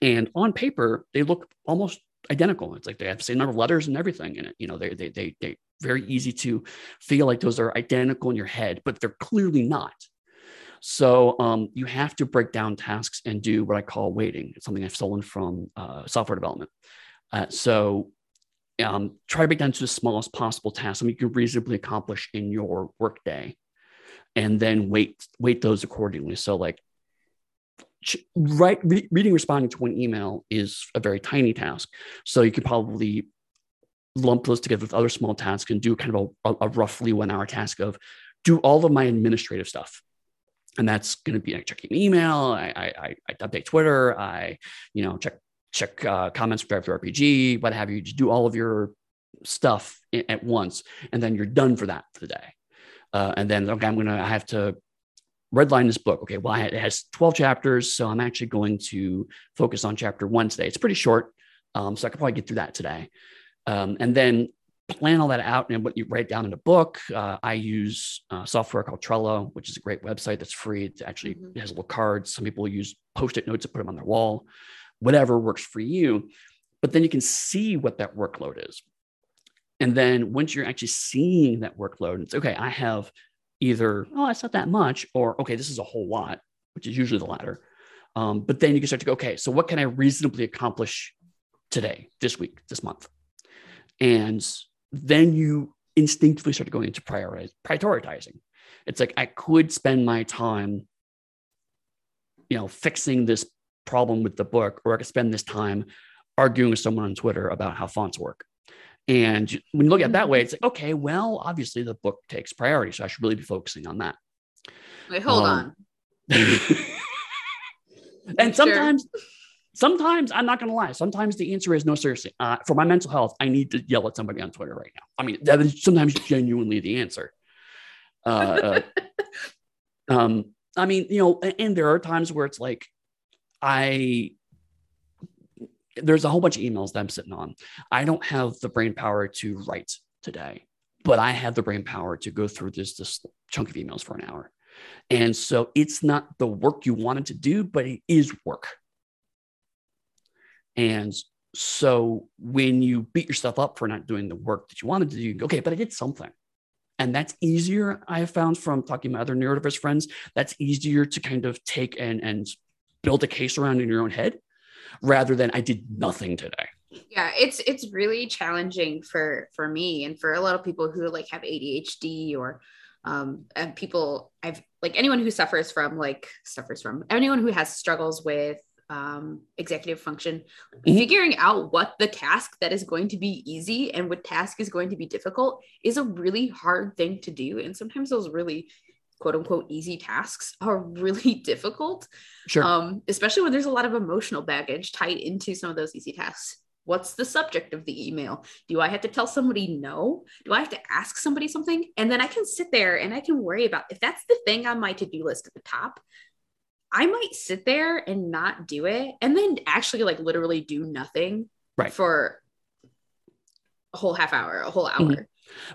And on paper, they look almost identical. It's like they have the same number of letters and everything in it. You know, they they they they very easy to feel like those are identical in your head, but they're clearly not. So um, you have to break down tasks and do what I call weighting. It's something I've stolen from uh, software development. Uh, so um, try to break down to the smallest possible task, something you can reasonably accomplish in your workday and then weight weight those accordingly. So like right re- reading responding to one email is a very tiny task. So you could probably lump those together with other small tasks and do kind of a, a roughly one hour task of do all of my administrative stuff. And that's going to be like checking email. I, I, I update Twitter. I, you know, check check uh, comments for RPG, what have you. Just do all of your stuff at once, and then you're done for that for the day uh, and then okay, I'm gonna I have to redline this book. Okay, well, it has 12 chapters, so I'm actually going to focus on chapter one today. It's pretty short, um, so I could probably get through that today, um, and then plan all that out and what you write down in a book. Uh, I use uh, software called Trello, which is a great website that's free. It actually mm-hmm. has little cards. Some people use post-it notes to put them on their wall. Whatever works for you, but then you can see what that workload is. And then once you're actually seeing that workload, it's okay, I have either, oh, it's not that much, or okay, this is a whole lot, which is usually the latter. Um, but then you can start to go, okay, so what can I reasonably accomplish today, this week, this month? And then you instinctively start going into prioritize, prioritizing. It's like I could spend my time, you know, fixing this problem with the book, or I could spend this time arguing with someone on Twitter about how fonts work. And when you look at it that way, it's like, okay, well, obviously the book takes priority. So I should really be focusing on that. Wait, hold um, on. and sometimes, sure. Sometimes I'm not going to lie. Sometimes the answer is no, seriously. Uh, for my mental health, I need to yell at somebody on Twitter right now. I mean, that is sometimes genuinely the answer. Uh, uh, um, I mean, you know, and there are times where it's like, I there's a whole bunch of emails that I'm sitting on. I don't have the brain power to write today, but I have the brain power to go through this this chunk of emails for an hour. And so it's not the work you wanted to do, but it is work. And so when you beat yourself up for not doing the work that you wanted to do, you go, okay, but I did something. And that's easier, I have found from talking to my other neurodiverse friends, that's easier to kind of take and, and build a case around in your own head rather than I did nothing today. Yeah, it's it's really challenging for for me and for a lot of people who like have ADHD or um and people I've like anyone who suffers from like suffers from anyone who has struggles with um, executive function, mm-hmm. figuring out what the task that is going to be easy and what task is going to be difficult is a really hard thing to do. And sometimes those really quote unquote easy tasks are really difficult. Sure. Um, especially when there's a lot of emotional baggage tied into some of those easy tasks. What's the subject of the email? Do I have to tell somebody no? Do I have to ask somebody something? And then I can sit there and I can worry about if that's the thing on my to do list at the top, I might sit there and not do it and then actually like literally do nothing right. for a whole half hour, a whole mm-hmm. hour. Mm-hmm.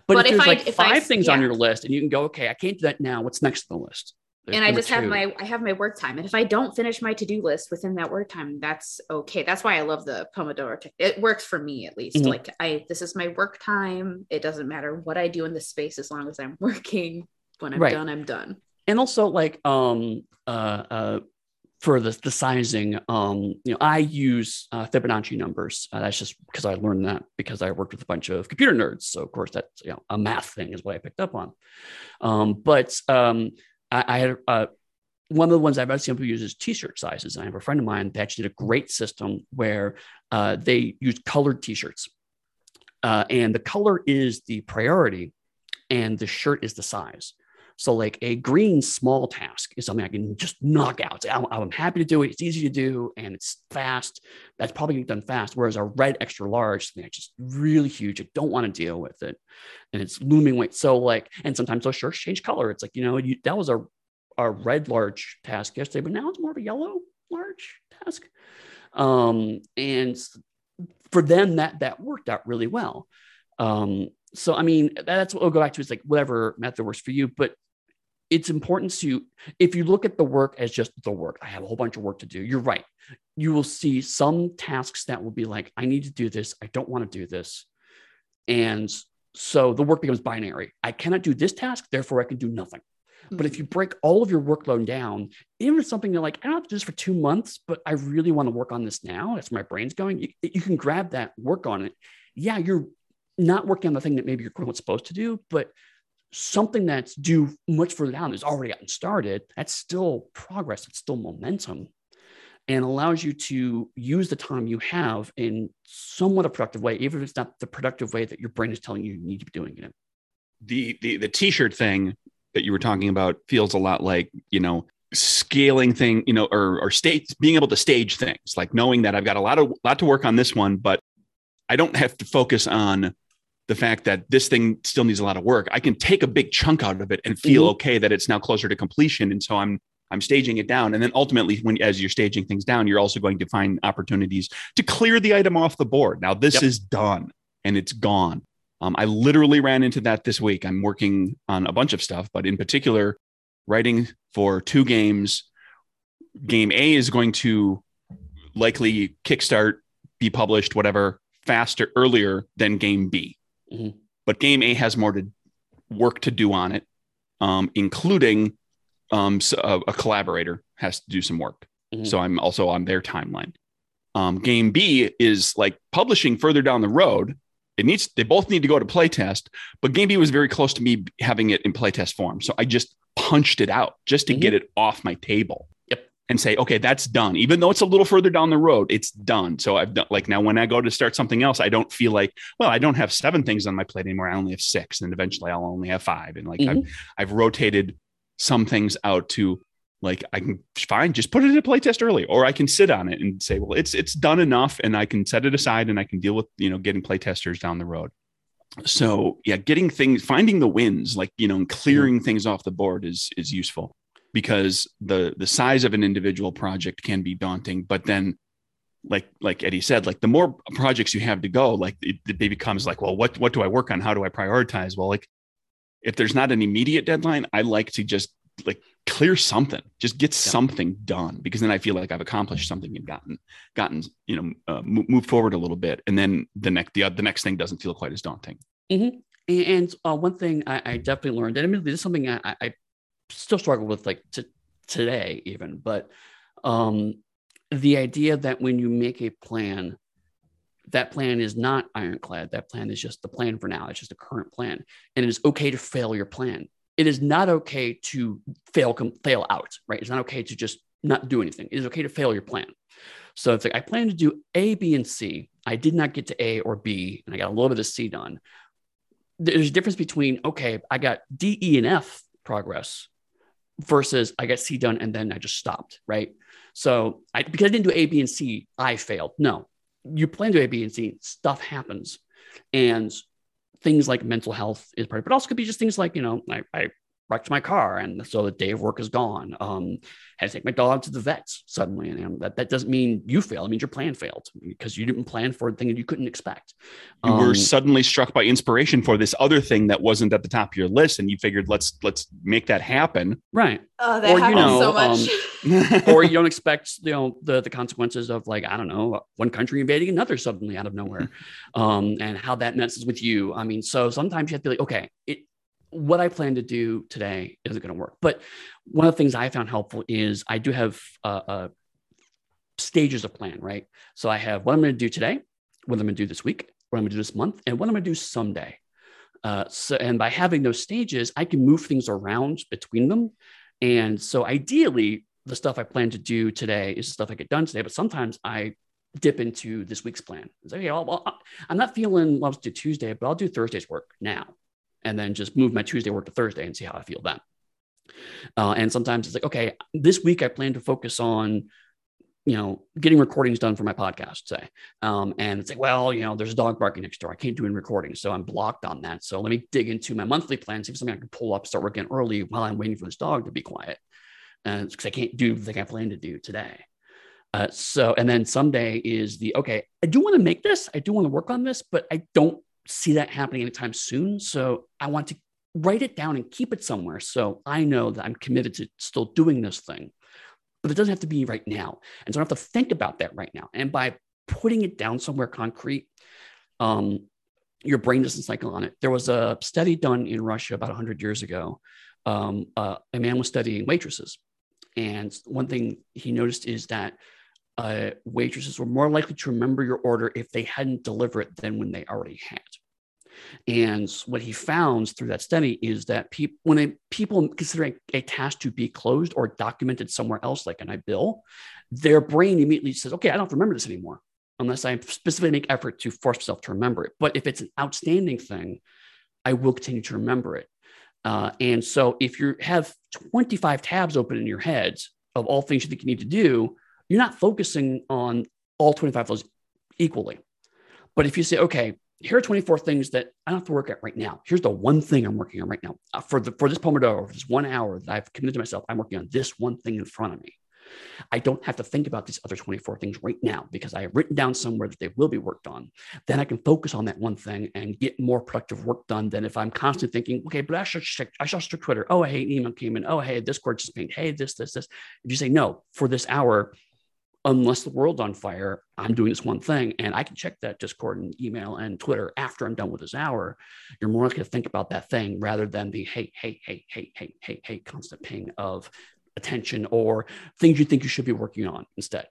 But, but, if, if there's I, like five I, things yeah. on your list and you can go, okay, I can't do that now. What's next on the list? There's and I just two. have my I have my work time. And if I don't finish my to-do list within that work time, that's okay. That's why I love the Pomodoro technique. It works for me at least. Mm-hmm. Like I this is my work time. It doesn't matter what I do in the space as long as I'm working. When I'm right. done, I'm done and also like um uh, uh for the, the sizing, um, you know, I use uh, Fibonacci numbers. Uh, that's just because I learned that because I worked with a bunch of computer nerds. So of course that's you know a math thing is what I picked up on. Um, but um, I, I, had uh, one of the ones I've seen people use is T-shirt sizes. And I have a friend of mine that actually did a great system where uh, they use colored T-shirts, uh, and the color is the priority, and the shirt is the size. So, like a green small task is something I can just knock out. I'm, I'm happy to do it. It's easy to do and it's fast. That's probably done fast. Whereas a red extra large, something that's just really huge. I don't want to deal with it. And it's looming weight. So, like, and sometimes those shirts change color. It's like, you know, you, that was a, a red large task yesterday, but now it's more of a yellow large task. Um, and for them, that that worked out really well. Um, so I mean, that's what we'll go back to is like whatever method works for you. But it's important to if you look at the work as just the work i have a whole bunch of work to do you're right. You will see some tasks that will be like i need to do this i don't want to do this. And so the work becomes binary. I cannot do this task therefore i can do nothing. Mm-hmm. but if you break all of your workload down even if something you're like i don't have to do this for two months but i really want to work on this now that's where my brain's going you, you can grab that work on it. Yeah you're not working on the thing that maybe you're supposed to do but something that's due much further down is already gotten started, that's still progress, it's still momentum, and allows you to use the time you have in somewhat a productive way, even if it's not the productive way that your brain is telling you you need to be doing it. The the the t-shirt thing that you were talking about feels a lot like, you know, scaling thing, you know, or or state being able to stage things, like knowing that I've got a lot of lot to work on this one, but I don't have to focus on the fact that this thing still needs a lot of work i can take a big chunk out of it and feel mm-hmm. okay that it's now closer to completion. And so i'm i'm staging it down. And then ultimately when as you're staging things down you're also going to find opportunities to clear the item off the board. Now this yep. is done and it's gone. Um, i literally ran into that this week. I'm working on a bunch of stuff but in particular writing for two games. Game a is going to likely kickstart be published whatever faster earlier than game b Mm-hmm. But game A has more to work to do on it, um, including um, so a, a, collaborator has to do some work. Mm-hmm. So I'm also on their timeline. Um, game B is like publishing further down the road. It needs they both need to go to playtest, but game B was very close to me having it in playtest form. So I just punched it out just to mm-hmm. get it off my table and say, okay, that's done. Even though it's a little further down the road, it's done. So I've done like now when I go to start something else, I don't feel like, well, I don't have seven things on my plate anymore. I only have six. And eventually I'll only have five. And like mm-hmm. I've, I've rotated some things out to like I can fine, just put it in a playtest early, or I can sit on it and say, well, it's it's done enough, and I can set it aside and I can deal with you know getting playtesters down the road. So yeah, getting things, finding the wins, like you know, clearing mm-hmm. things off the board is is useful because the the size of an individual project can be daunting but then like like eddie said like the more projects you have to go like it, it becomes like well what what do i work on? How do i prioritize? Well like if there's not an immediate deadline i like to just like clear something just get Yeah. something done because then i feel like i've accomplished something and gotten gotten you know uh, mo- moved forward a little bit and then the next the, the next thing doesn't feel quite as daunting. And, and uh, one thing I, I definitely learned, and admittedly, this is something I- I still struggle with, like to today, even, but um, the idea that when you make a plan, that plan is not ironclad. That plan is just the plan for now. It's just a current plan, and it is okay to fail your plan. It is not okay to fail com- fail out. Right? It's not okay to just not do anything. It is okay to fail your plan. So it's like I plan to do A, B, and C. I did not get to A or B, and I got a little bit of C done there's a difference between okay i got d e and f progress versus i got c done and then i just stopped right? So i because i didn't do a b and c i failed. No you plan to do a b and c stuff happens. And things like mental health is part of it but also could be just things like you know i, I wrecked my car and so the day of work is gone. Um had to take my dog to the vets suddenly and um, that, that doesn't mean you failed it means your plan failed because you didn't plan for a thing that you couldn't expect. You were Um, suddenly struck by inspiration for this other thing that wasn't at the top of your list and you figured let's let's make that happen. Right. Oh, that Or, you know, so much. or you don't expect you know the the consequences of like I don't know one country invading another suddenly out of nowhere, um, and how that messes with you. I mean, so sometimes you have to be like, okay, it what I plan to do today isn't going to work. But one of the things I found helpful is I do have uh, uh, stages of plan, right? So I have what I'm going to do today, what I'm going to do this week, what I'm going to do this month, and what I'm going to do someday. Uh, so, and by having those stages, I can move things around between them. And so, ideally, the stuff I plan to do today is the stuff I get done today. But sometimes I dip into this week's plan. It's like, okay, well, I'm not feeling well, let's do Tuesday, but I'll do Thursday's work now, and then just move my Tuesday work to Thursday and see how I feel then. Uh, and sometimes it's like, okay, this week I plan to focus on you know, getting recordings done for my podcast, say. Um, and it's like, well, you know, there's a dog barking next door. I can't do any recording. So I'm blocked on that. So let me dig into my monthly plan, see if something I can pull up, start working early while I'm waiting for this dog to be quiet. And because I can't do the thing I plan to do today. Uh, so, and then someday is the okay, I do want to make this, I do want to work on this, but I don't see that happening anytime soon. So I want to write it down and keep it somewhere. So I know that I'm committed to still doing this thing but it doesn't have to be right now. And so I don't have to think about that right now. And by putting it down somewhere concrete, um, your brain doesn't cycle on it. There was a study done in Russia about 100 years ago. Um, uh, a man was studying waitresses. And one thing he noticed is that uh, waitresses were more likely to remember your order if they hadn't delivered it than when they already had. And what he found through that study is that people, when a, people consider a, a task to be closed or documented somewhere else, like in a bill, their brain immediately says, "Okay, I don't remember this anymore." Unless I specifically make effort to force myself to remember it. But if it's an outstanding thing, I will continue to remember it. Uh, and so, if you have 25 tabs open in your head of all things you think you need to do, you're not focusing on all 25 of those equally. But if you say, okay, here are 24 things that I don't have to work at right now. Here's the one thing I'm working on right now. Uh, for the for this Pomodoro, for this one hour that I've committed to myself, I'm working on this one thing in front of me. I don't have to think about these other 24 things right now because I have written down somewhere that they will be worked on. Then I can focus on that one thing and get more productive work done than if I'm constantly thinking, okay, but I should check, I should check Twitter. Oh, hey, email came in. Oh, hey, Discord just pinged. Hey, this, this, this. If you say no for this hour, unless the world's on fire, I'm doing this one thing and I can check that Discord and email and Twitter after I'm done with this hour. You're more likely to think about that thing rather than the hey, hey, hey, hey, hey, hey, hey, constant ping of attention or things you think you should be working on instead.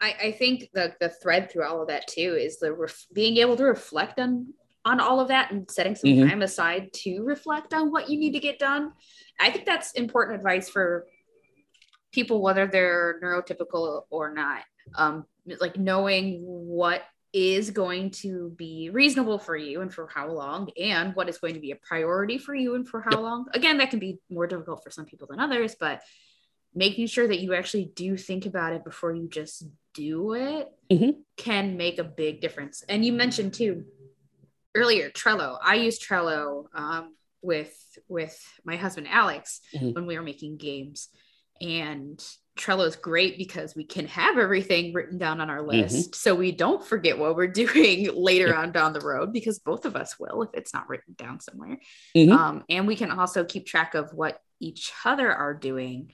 I, I think the the thread through all of that too is the ref- being able to reflect on on all of that and setting some Mhm. time aside to reflect on what you need to get done. I think that's important advice for people whether they're neurotypical or not. Um, like knowing what is going to be reasonable for you and for how long, and what is going to be a priority for you and for how Yep. long. Again, that can be more difficult for some people than others, but making sure that you actually do think about it before you just do it Mhm. can make a big difference. And you mentioned too earlier Trello. I use Trello um, with with my husband Alex Mhm. when we were making games, and Trello is great because we can have everything written down on our list, so we don't forget what we're doing later on down the road because both of us will if it's not written down somewhere. Mhm. um, and we can also keep track of what each other are doing.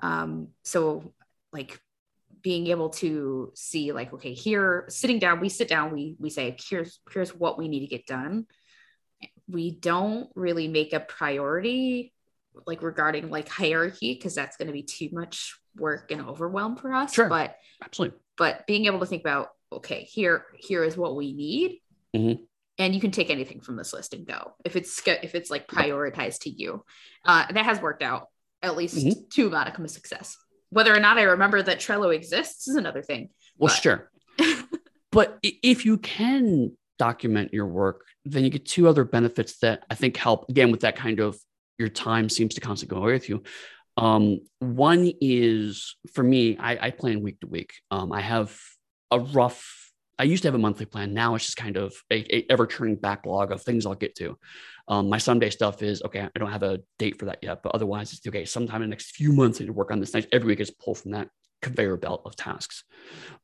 Um, so like being able to see like okay here sitting down we sit down we we say here's here's what we need to get done. We don't really make a priority like regarding like hierarchy because that's going to be too much work and overwhelm for us Sure. but Absolutely. but being able to think about okay here here is what we need Mhm. and you can take anything from this list and go if it's if it's like prioritized to you uh, that has worked out at least Mhm. to modicum of success whether or not i remember that trello exists is another thing Well, But- sure. but if you can document your work, then you get two other benefits that I think help again with that kind of your time seems to constantly go away with you. Um, one is for me, I, I plan week to week. Um, I have a rough, I used to have a monthly plan. Now it's just kind of a, a ever turning backlog of things I'll get to. Um, my Sunday stuff is okay. I don't have a date for that yet, but otherwise it's okay. Sometime in the next few months, I need to work on this. Next, every week is pulled from that conveyor belt of tasks.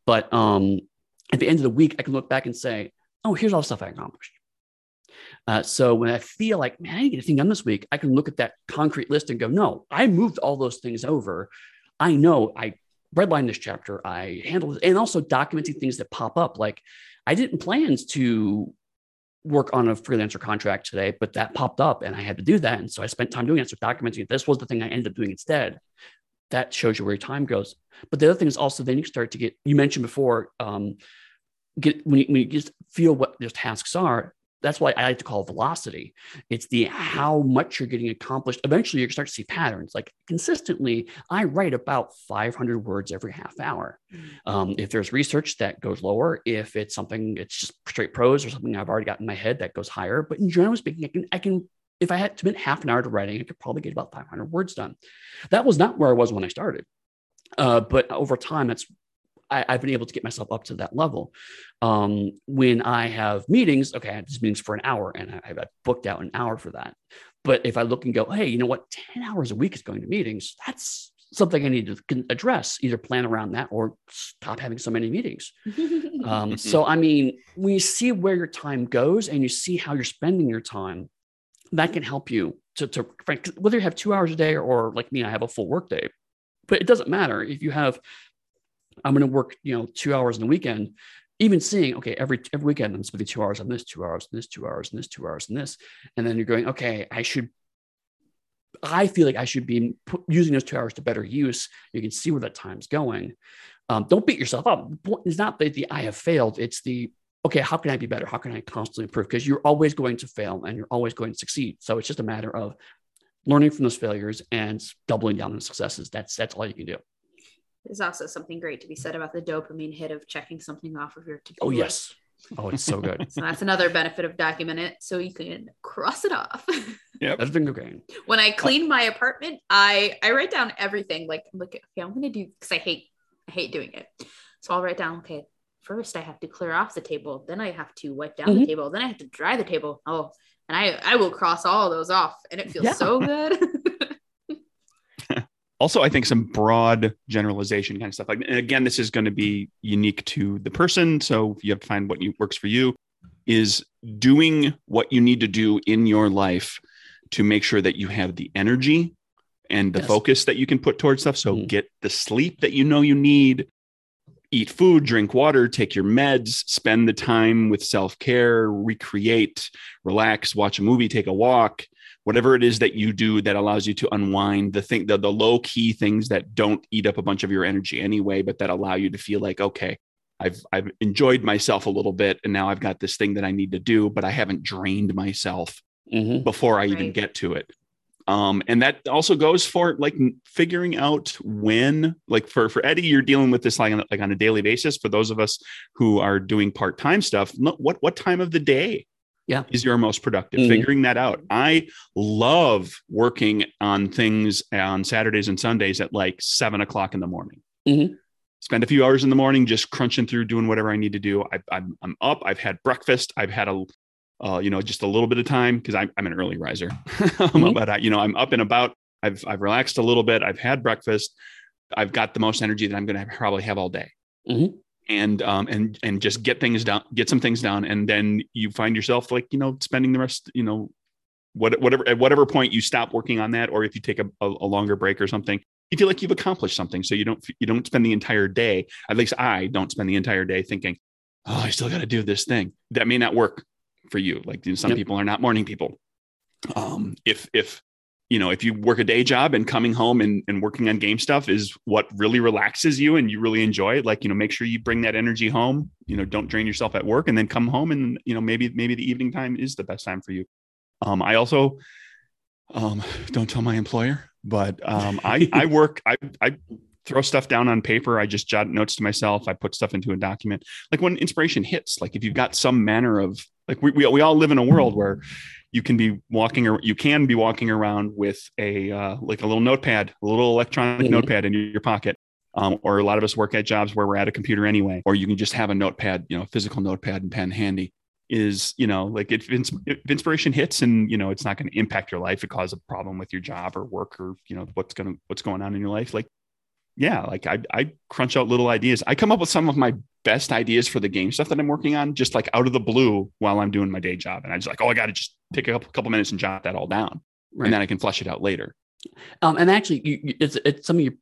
But um, at the end of the week, I can look back and say, oh, here's all the stuff I accomplished. Uh, so when I feel like, man, I didn't get a thing done this week, I can look at that concrete list and go, no, I moved all those things over. I know I redlined this chapter, I handled it, and also documenting things that pop up. Like I didn't plan to work on a freelancer contract today, but that popped up and I had to do that. And so I spent time doing it. So documenting it. This was the thing I ended up doing instead. That shows you where your time goes. But the other thing is also then you start to get, you mentioned before, um, get when you, when you just feel what those tasks are, that's why I like to call it velocity. It's the how much you're getting accomplished. Eventually, you start to see patterns. Like consistently, I write about 500 words every half hour. Um, if there's research that goes lower, if it's something it's just straight prose or something I've already got in my head that goes higher. But in general speaking, I can I can if I had to spend half an hour to writing, I could probably get about 500 words done. That was not where I was when I started. Uh, but over time, that's I, have been able to get myself up to that level. Um, when I have meetings, okay, I have these meetings for an hour and I have booked out an hour for that. But if I look and go, hey, you know what, 10 hours a week is going to meetings, that's something I need to address, either plan around that or stop having so many meetings. Um, so, I mean, when you see where your time goes and you see how you're spending your time, that can help you to, to whether you have two hours a day or like me, I have a full work day. But it doesn't matter if you have I'm going to work, you know, two hours in the weekend, even seeing, okay, every every weekend I'm spending two hours on this, two hours on this, two hours on this, two hours on this. And then you're going, okay, I should, I feel like I should be using those two hours to better use. You can see where that time's going. Um, don't beat yourself up. It's not the, the I have failed. It's the, okay, how can I be better? How can I constantly improve? Because you're always going to fail and you're always going to succeed. So it's just a matter of learning from those failures and doubling down on the successes. That's, that's all you can do. There's also something great to be said about the dopamine hit of checking something off of your to-do Oh list. yes. Oh, it's so good. So that's another benefit of document it so you can cross it off. Yeah, that's been good. when I clean my apartment, I I write down everything. Like I'm like, okay, I'm gonna do because I hate I hate doing it. So I'll write down, okay, first I have to clear off the table, then I have to wipe down Mhm. the table, then I have to dry the table. Oh, and I I will cross all those off and it feels Yeah. so good. also i think some broad generalization kind of stuff like and again this is going to be unique to the person so you have to find what you, works for you is doing what you need to do in your life to make sure that you have the energy and the Yes. focus that you can put towards stuff so Mhm. get the sleep that you know you need eat food drink water take your meds spend the time with self-care recreate relax watch a movie take a walk whatever it is that you do that allows you to unwind the thing the, the low key things that don't eat up a bunch of your energy anyway but that allow you to feel like okay I've I've enjoyed myself a little bit and now I've got this thing that I need to do but I haven't drained myself Mhm. before I even get to it. Um and that also goes for like figuring out when like for for Eddie you're dealing with this like on, like on a daily basis. For those of us who are doing part-time stuff what what time of the day Yeah. is your most productive. Mhm. figuring that out. I love working on things on saturdays and sundays at like seven o'clock in the morning. Mhm. spend a few hours in the morning just crunching through doing whatever i need to do. I, I'm, I'm up. I've had breakfast. I've had a uh, you know just a little bit of time because I'm, I'm an early riser. Mhm. but I, you know i'm up and about. I've i've relaxed a little bit. I've had breakfast. I've got the most energy that i'm going to probably have all day. Mhm. And um and and just get things done get some things done and then you find yourself like you know spending the rest you know what, whatever at whatever point you stop working on that, or if you take a, a, a longer break or something, you feel like you've accomplished something. So you don't you don't spend the entire day. At least I don't spend the entire day thinking, oh, I still got to do this thing. That may not work for you. Like some yep. people are not morning people. Um, if if you know if you work a day job and coming home and, and working on game stuff is what really relaxes you and you really enjoy it like you know make sure you bring that energy home you know don't drain yourself at work and then come home and you know maybe maybe the evening time is the best time for you um, I also um, don't tell my employer, but um, I I work I I throw stuff down on paper. I just jot notes to myself. I put stuff into a document. Like when inspiration hits, like if you've got some manner of like we we, we all live in a world where you can be walking or you can be walking around with a uh, like a little notepad, a little electronic mm-hmm. notepad in your pocket. Um, or a lot of us work at jobs where we're at a computer anyway, or you can just have a notepad, you know, physical notepad and pen handy is you know like if, if inspiration hits and you know it's not going to impact your life it cause a problem with your job or work or you know what's going to what's going on in your life like yeah like I, I crunch out little ideas i come up with some of my best ideas for the game stuff that i'm working on just like out of the blue while i'm doing my day job and i just like oh i got to just take a couple, minutes and jot that all down right. and then i can flush it out later um, and actually you, it's it's some of your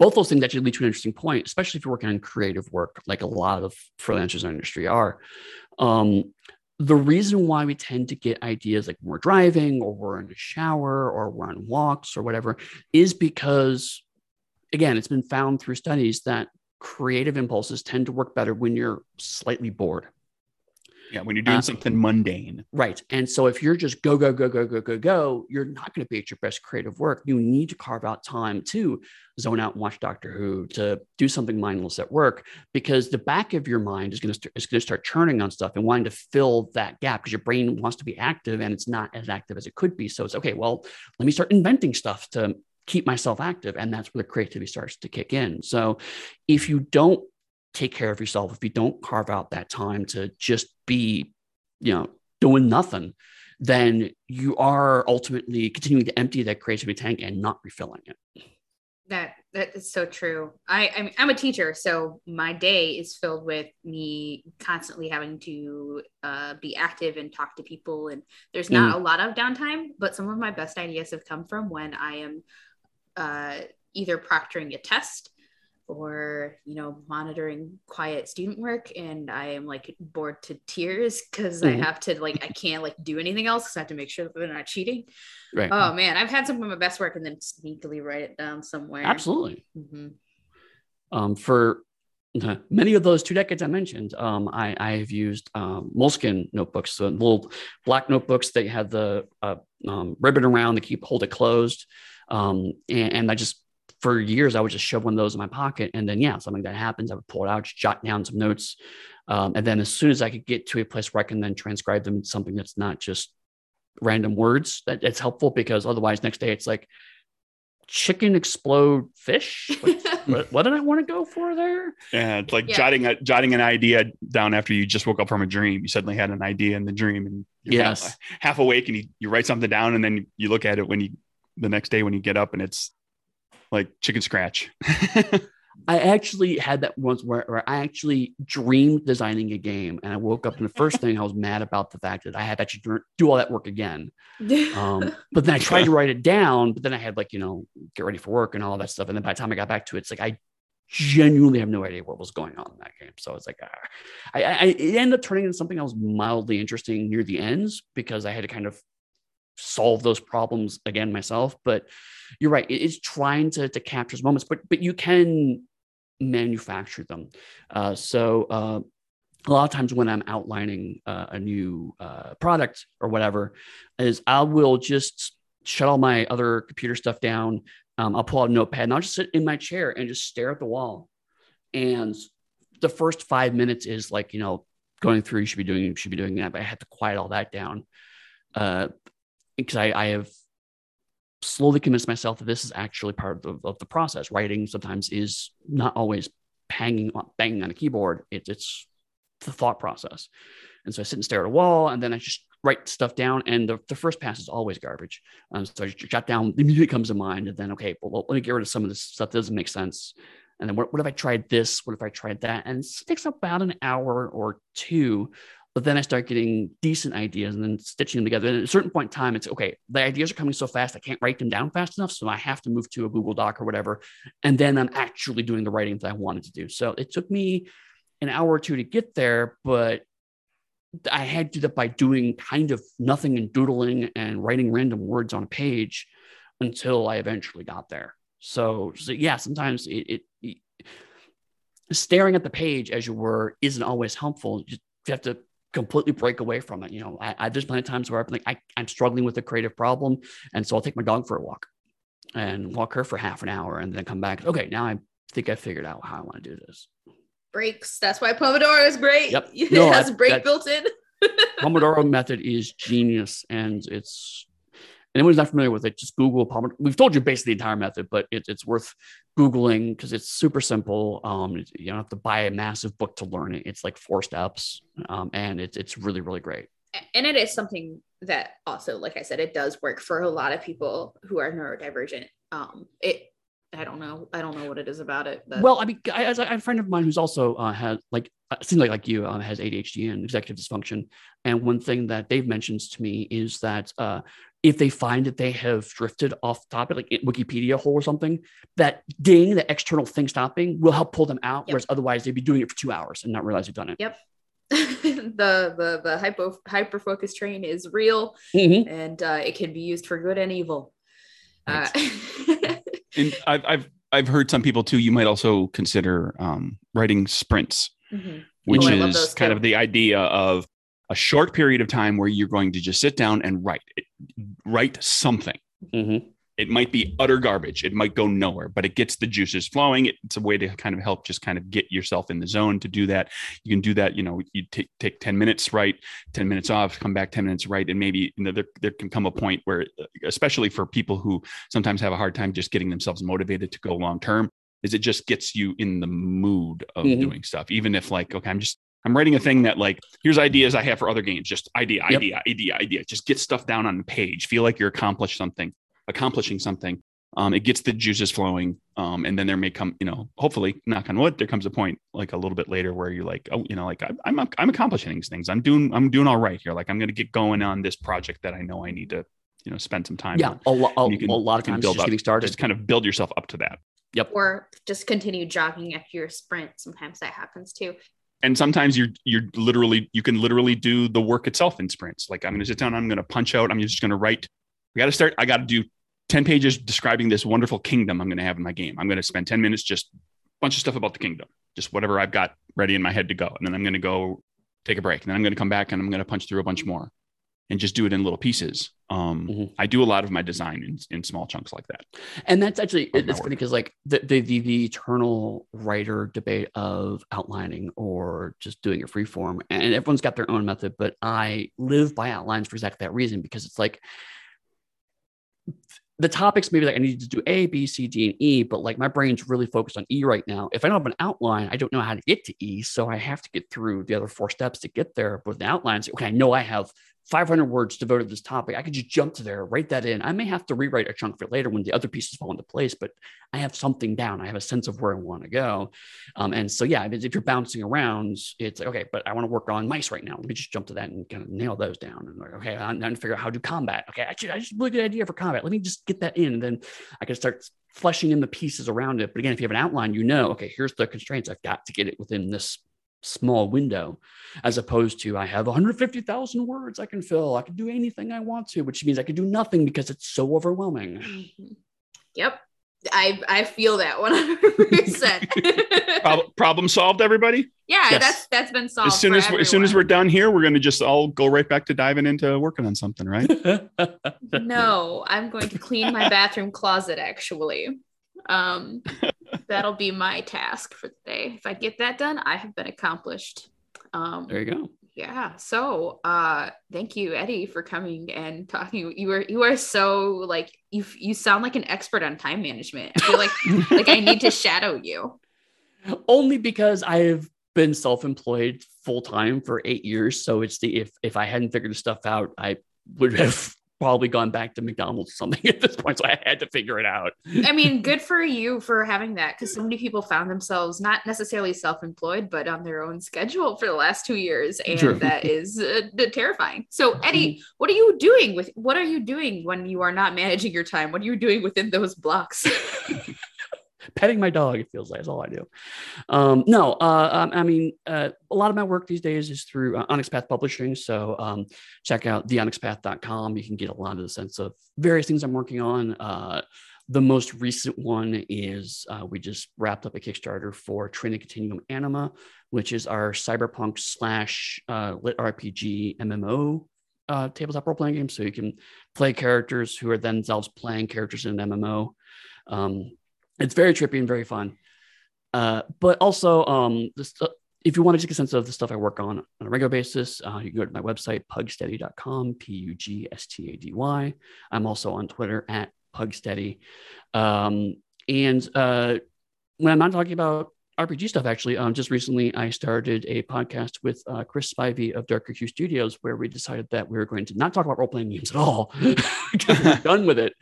both those things actually lead to an interesting point, especially if you're working on creative work, like a lot of freelancers in the industry are. Um, the reason why we tend to get ideas like when we're driving or we're in the shower or we're on walks or whatever is because, again, it's been found through studies that creative impulses tend to work better when you're slightly bored. Yeah, when you're doing uh, something mundane. Right. And so if you're just go, go, go, go, go, go, go, you're not going to be at your best creative work. You need to carve out time to zone out and watch Doctor Who, to do something mindless at work, because the back of your mind is going to start, is going to start churning on stuff and wanting to fill that gap because your brain wants to be active and it's not as active as it could be. So it's okay, well, let me start inventing stuff to keep myself active. And that's where the creativity starts to kick in. So if you don't take care of yourself, if you don't carve out that time to just be, you know, doing nothing, then you are ultimately continuing to empty that creativity tank and not refilling it. That that is so true. I I mean, I'm a teacher, so my day is filled with me constantly having to uh, be active and talk to people. And there's not mm. a lot of downtime, but some of my best ideas have come from when I am uh, either proctoring a test or you know monitoring quiet student work. And i am like bored to tears because mm-hmm. i have to like i can't like do anything else because i have to make sure that they're not cheating. Right. Oh man. I've had some of my best work and then sneakily write it down somewhere. Absolutely. Mm-hmm. um, for many of those two decades I mentioned, um, I, I have used um, Moleskine notebooks, so little black notebooks that had the uh, um, ribbon around to keep hold it closed, um, and, and, I just for years, I would just shove one of those in my pocket. And then, yeah, something that happens, I would pull it out, jot down some notes. Um, and then as soon as I could get to a place where I can then transcribe them into something that's not just random words, that it's helpful because otherwise, next day it's like chicken explode fish. what, what, did I want to go for there? Yeah, it's like yeah. jotting a, jotting an idea down after you just woke up from a dream. You suddenly had an idea in the dream, and you're yes. half, half awake, and you, you write something down, and then you look at it when you the next day when you get up, and it's like chicken scratch. I actually had that once where, where, I actually dreamed designing a game, and I woke up and the first thing I was mad about the fact that I had to actually do all that work again. Um, but then I tried to write it down, but then I had like you know get ready for work and all that stuff, and then by the time I got back to it, it's like I genuinely have no idea what was going on in that game. So it's like ah. I, I it ended up turning into something that was mildly interesting near the ends because I had to kind of solve those problems again myself. But you're right; it is trying to to capture those moments, but but you can manufacture them. Uh, so. Uh, a lot of times when I'm outlining uh, a new uh, product or whatever, is I will just shut all my other computer stuff down. Um, I'll pull out a notepad and I'll just sit in my chair and just stare at the wall. And the first five minutes is like, you know, going through, you should be doing, you should be doing that. But I had to quiet all that down. Uh, because I, I have slowly convinced myself that this is actually part of the, of the process. Writing sometimes is not always banging banging on a keyboard. It, it's the thought process. And so I sit and stare at a wall, and then I just write stuff down. And the, the first pass is always garbage. Um, so I jot down the immediately comes to mind, and then okay, well, let me get rid of some of this stuff that doesn't make sense. And then what, what if I tried this? What if I tried that? And it takes about an hour or two But then I start getting decent ideas and then stitching them together. And at a certain point in time, it's okay, the ideas are coming so fast, I can't write them down fast enough. So I have to move to a Google Doc or whatever. And then I'm actually doing the writing that I wanted to do. So it took me an hour or two to get there, but I had to do that by doing kind of nothing and doodling and writing random words on a page until I eventually got there. So, so yeah, sometimes it, it, it staring at the page as you were isn't always helpful. You have to completely break away from it. You know, I, I there's plenty of times where I'm like, I, I'm struggling with a creative problem. And so I'll take my dog for a walk and walk her for half an hour and then come back. Okay, now I think I figured out how I want to do this. Breaks. That's why Pomodoro is great. Yep. It No, has I- a break that- built in. Pomodoro method is genius and it's anyone who's not familiar with it, just Google Pomodoro. We've told you basically the entire method, but it, it's worth Googling because it's super simple. Um, you don't have to buy a massive book to learn it. It's like four steps. Um, and it's it's really, really great. and it is something that also like i said it does work for a lot of people who are neurodivergent um it i don't know i don't know what it is about it but Well, I mean, I, I have a friend of mine who's also uh, has like uh, seems like like you uh, has ADHD and executive dysfunction, and one thing that Dave mentions to me is that uh, if they find that they have drifted off topic, like Wikipedia hole or something, that ding, the external thing stopping, will help pull them out. Yep. Whereas otherwise, they'd be doing it for two hours and not realize they've done it. Yep. the the the hypo hyper focus train is real Mhm. and uh, it can be used for good and evil uh, And I've I've I've heard some people too. You might also consider um, writing sprints, mhm. which Oh, is kind of the idea of a short period of time where you're going to just sit down and write it, write something. Mhm. It might be utter garbage. It might go nowhere, but it gets the juices flowing. It's a way to kind of help just kind of get yourself in the zone to do that. You can do that. You know, you take take ten minutes, write ten minutes off, come back ten minutes, write, and maybe you know, there there can come a point where, especially for people who sometimes have a hard time just getting themselves motivated to go long term, is it just gets you in the mood of Mhm. doing stuff. Even if like, okay, I'm just I'm writing a thing that like here's ideas I have for other games. Just idea, Yep. idea, idea, idea. Just get stuff down on the page. Feel like you're accomplished something, accomplishing something. Um, it gets the juices flowing. Um, and then there may come, you know, hopefully, knock on wood, there comes a point like a little bit later where you're like, oh, you know, like I'm I'm, I'm accomplishing these things. I'm doing I'm doing all right here. Like I'm gonna get going on this project that I know I need to, you know, spend some time Yeah, on. a, lo- can- a lot of you times build just up- getting started. Just kind of build yourself up to that. Yep. Or just continue jogging after your sprint sometimes that happens too and sometimes you're you're literally you can literally do the work itself in sprints. Like i'm going to sit down i'm going to punch out i'm just going to write. I got to start i got to do 10 pages describing this wonderful kingdom i'm going to have in my game. I'm going to spend 10 minutes just a bunch of stuff about the kingdom. Just whatever i've got ready in my head to go. And then i'm going to go take a break. And then i'm going to come back and i'm going to punch through a bunch more and just do it in little pieces um, Mhm. i do a lot of my design in, in small chunks like that and that's actually it's funny because like the, the the the eternal writer debate of outlining or just doing a free form and everyone's got their own method but i live by outlines for exactly that reason because it's like the topics maybe like I need to do A, B, C, D, and E, but like my brain's really focused on E right now. If I don't have an outline, I don't know how to get to E. So I have to get through the other four steps to get there. But with the outlines, okay, I know I have 500 words devoted to this topic. I could just jump to there, write that in. I may have to rewrite a chunk it later when the other pieces fall into place, but I have something down. I have a sense of where I want to go. Um, and so, yeah, if you're bouncing around, it's okay, but I want to work on mice right now. Let me just jump to that and kind of nail those down. And like, okay, I'm going to figure out how to combat. Okay, I just have a really good idea for combat. Let me just get that in. And then I can start fleshing in the pieces around it. But again, if you have an outline, you know, okay, here's the constraints. I've got to get it within this small window, as opposed to I have 150,000 words I can fill. I can do anything I want to, which means I can do nothing because it's so overwhelming. Mhm. Yep. I I feel that 100%. Prob- problem solved everybody yeah, Yes. that's that's been solved. as soon for as as soon as we're done here we're going to just all go right back to diving into working on something right No, I'm going to clean my bathroom closet actually. Um that'll be my task for the day. If I get that done, I have been accomplished. Um There you go. yeah so uh thank you eddie for coming and talking you are you are so like you you sound like an expert on time management i feel like like i need to shadow you Only because I've been self-employed full time for eight years. So it's the if if I hadn't figured this stuff out, I would have probably gone back to McDonald's or something at this point, so I had to figure it out. I mean, good for you for having that because so many people found themselves not necessarily self employed, but on their own schedule for the last two years. And True. that is uh, terrifying. So, Eddie, mm-hmm. what are you doing with what are you doing when you are not managing your time? What are you doing within those blocks? petting my dog. It feels like that's all I do. Um, no, uh, um, I mean, uh, a lot of my work these days is through uh, Onyx Path Publishing. So um, check out theonyxpath.com. You can get a lot of the sense of various things I'm working on. Uh, the most recent one is uh, we just wrapped up a Kickstarter for Trinity Continuum Anima, which is our cyberpunk slash uh, lit RPG MMO uh, tabletop role playing game. So you can play characters who are themselves playing characters in an MMO. Um, it's very trippy and very fun. Uh, but also, um, uh, if you want to take a sense of the stuff I work on on a regular basis, uh, you can go to my website, pugsteady.com, P U G S T A D Y. I'm also on Twitter at pugsteady. Um, and uh, when I'm not talking about RPG stuff, actually, um, just recently I started a podcast with uh, Chris Spivey of Darker Hue Studios, where we decided that we were going to not talk about role playing games at all we're done with it.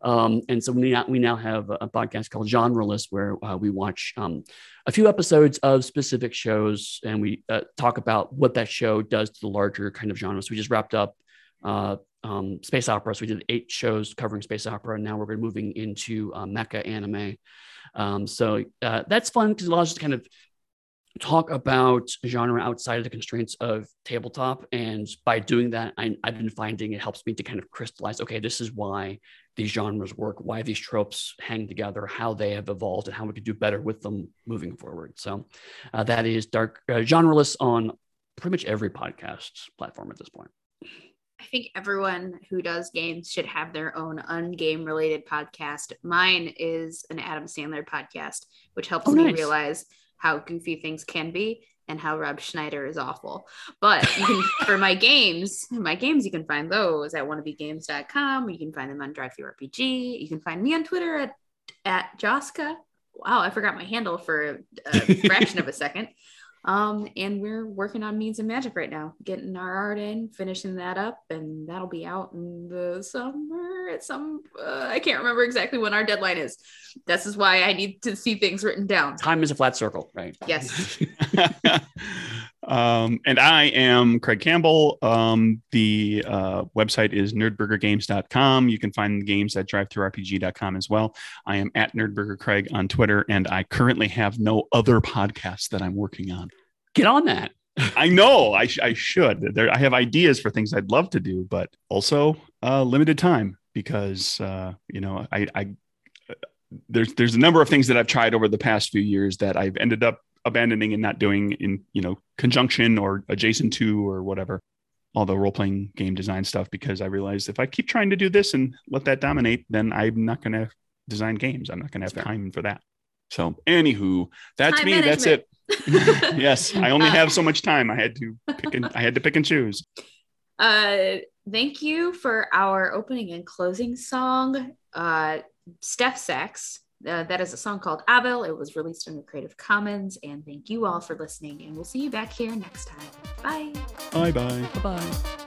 Um, and so we now, we now have a podcast called Genreless, where uh, we watch um, a few episodes of specific shows and we uh, talk about what that show does to the larger kind of genres. We just wrapped up uh, um, space opera. So we did eight shows covering space opera. And now we're moving into uh, mecha anime. Um, so uh, that's fun because it allows us to kind of talk about genre outside of the constraints of tabletop. And by doing that, I, have been finding it helps me to kind of crystallize okay, this is why these genres work, why these tropes hang together, how they have evolved, and how we could do better with them moving forward. So uh, that is dark uh, genreless on pretty much every podcast platform at this point. I think everyone who does games should have their own ungame related podcast. Mine is an Adam Sandler podcast, which helps oh, me nice. realize how goofy things can be and how Rob Schneider is awful. But you can for my games, my games, you can find those at wannabegames.com. You can find them on DriveThruRPG. You can find me on Twitter at at Joska. Wow, I forgot my handle for a fraction of a second. Um, and we're working on Means and Magic right now, getting our art in, finishing that up, and that'll be out in the summer at some. Uh, I can't remember exactly when our deadline is. This is why I need to see things written down. Time is a flat circle, right? Yes. um, and I am Craig Campbell. Um, the uh, website is nerdburgergames.com. You can find the games at drivethrurpg.com as well. I am at Nerdburger Craig on Twitter, and I currently have no other podcasts that I'm working on. Get on that. I know I, sh- I should. There, I have ideas for things I'd love to do, but also uh, limited time because uh, you know I, I there's there's a number of things that I've tried over the past few years that I've ended up abandoning and not doing in you know conjunction or adjacent to or whatever all the role playing game design stuff because I realized if I keep trying to do this and let that dominate, then I'm not going to design games. I'm not going to have time for that. So, anywho, that's time me. Management. That's it. yes, I only have so much time. I had to pick and I had to pick and choose. Uh, thank you for our opening and closing song, uh, Steph Sex. Uh, that is a song called Abel. It was released under Creative Commons. And thank you all for listening. And we'll see you back here next time. Bye. Bye bye. Bye bye.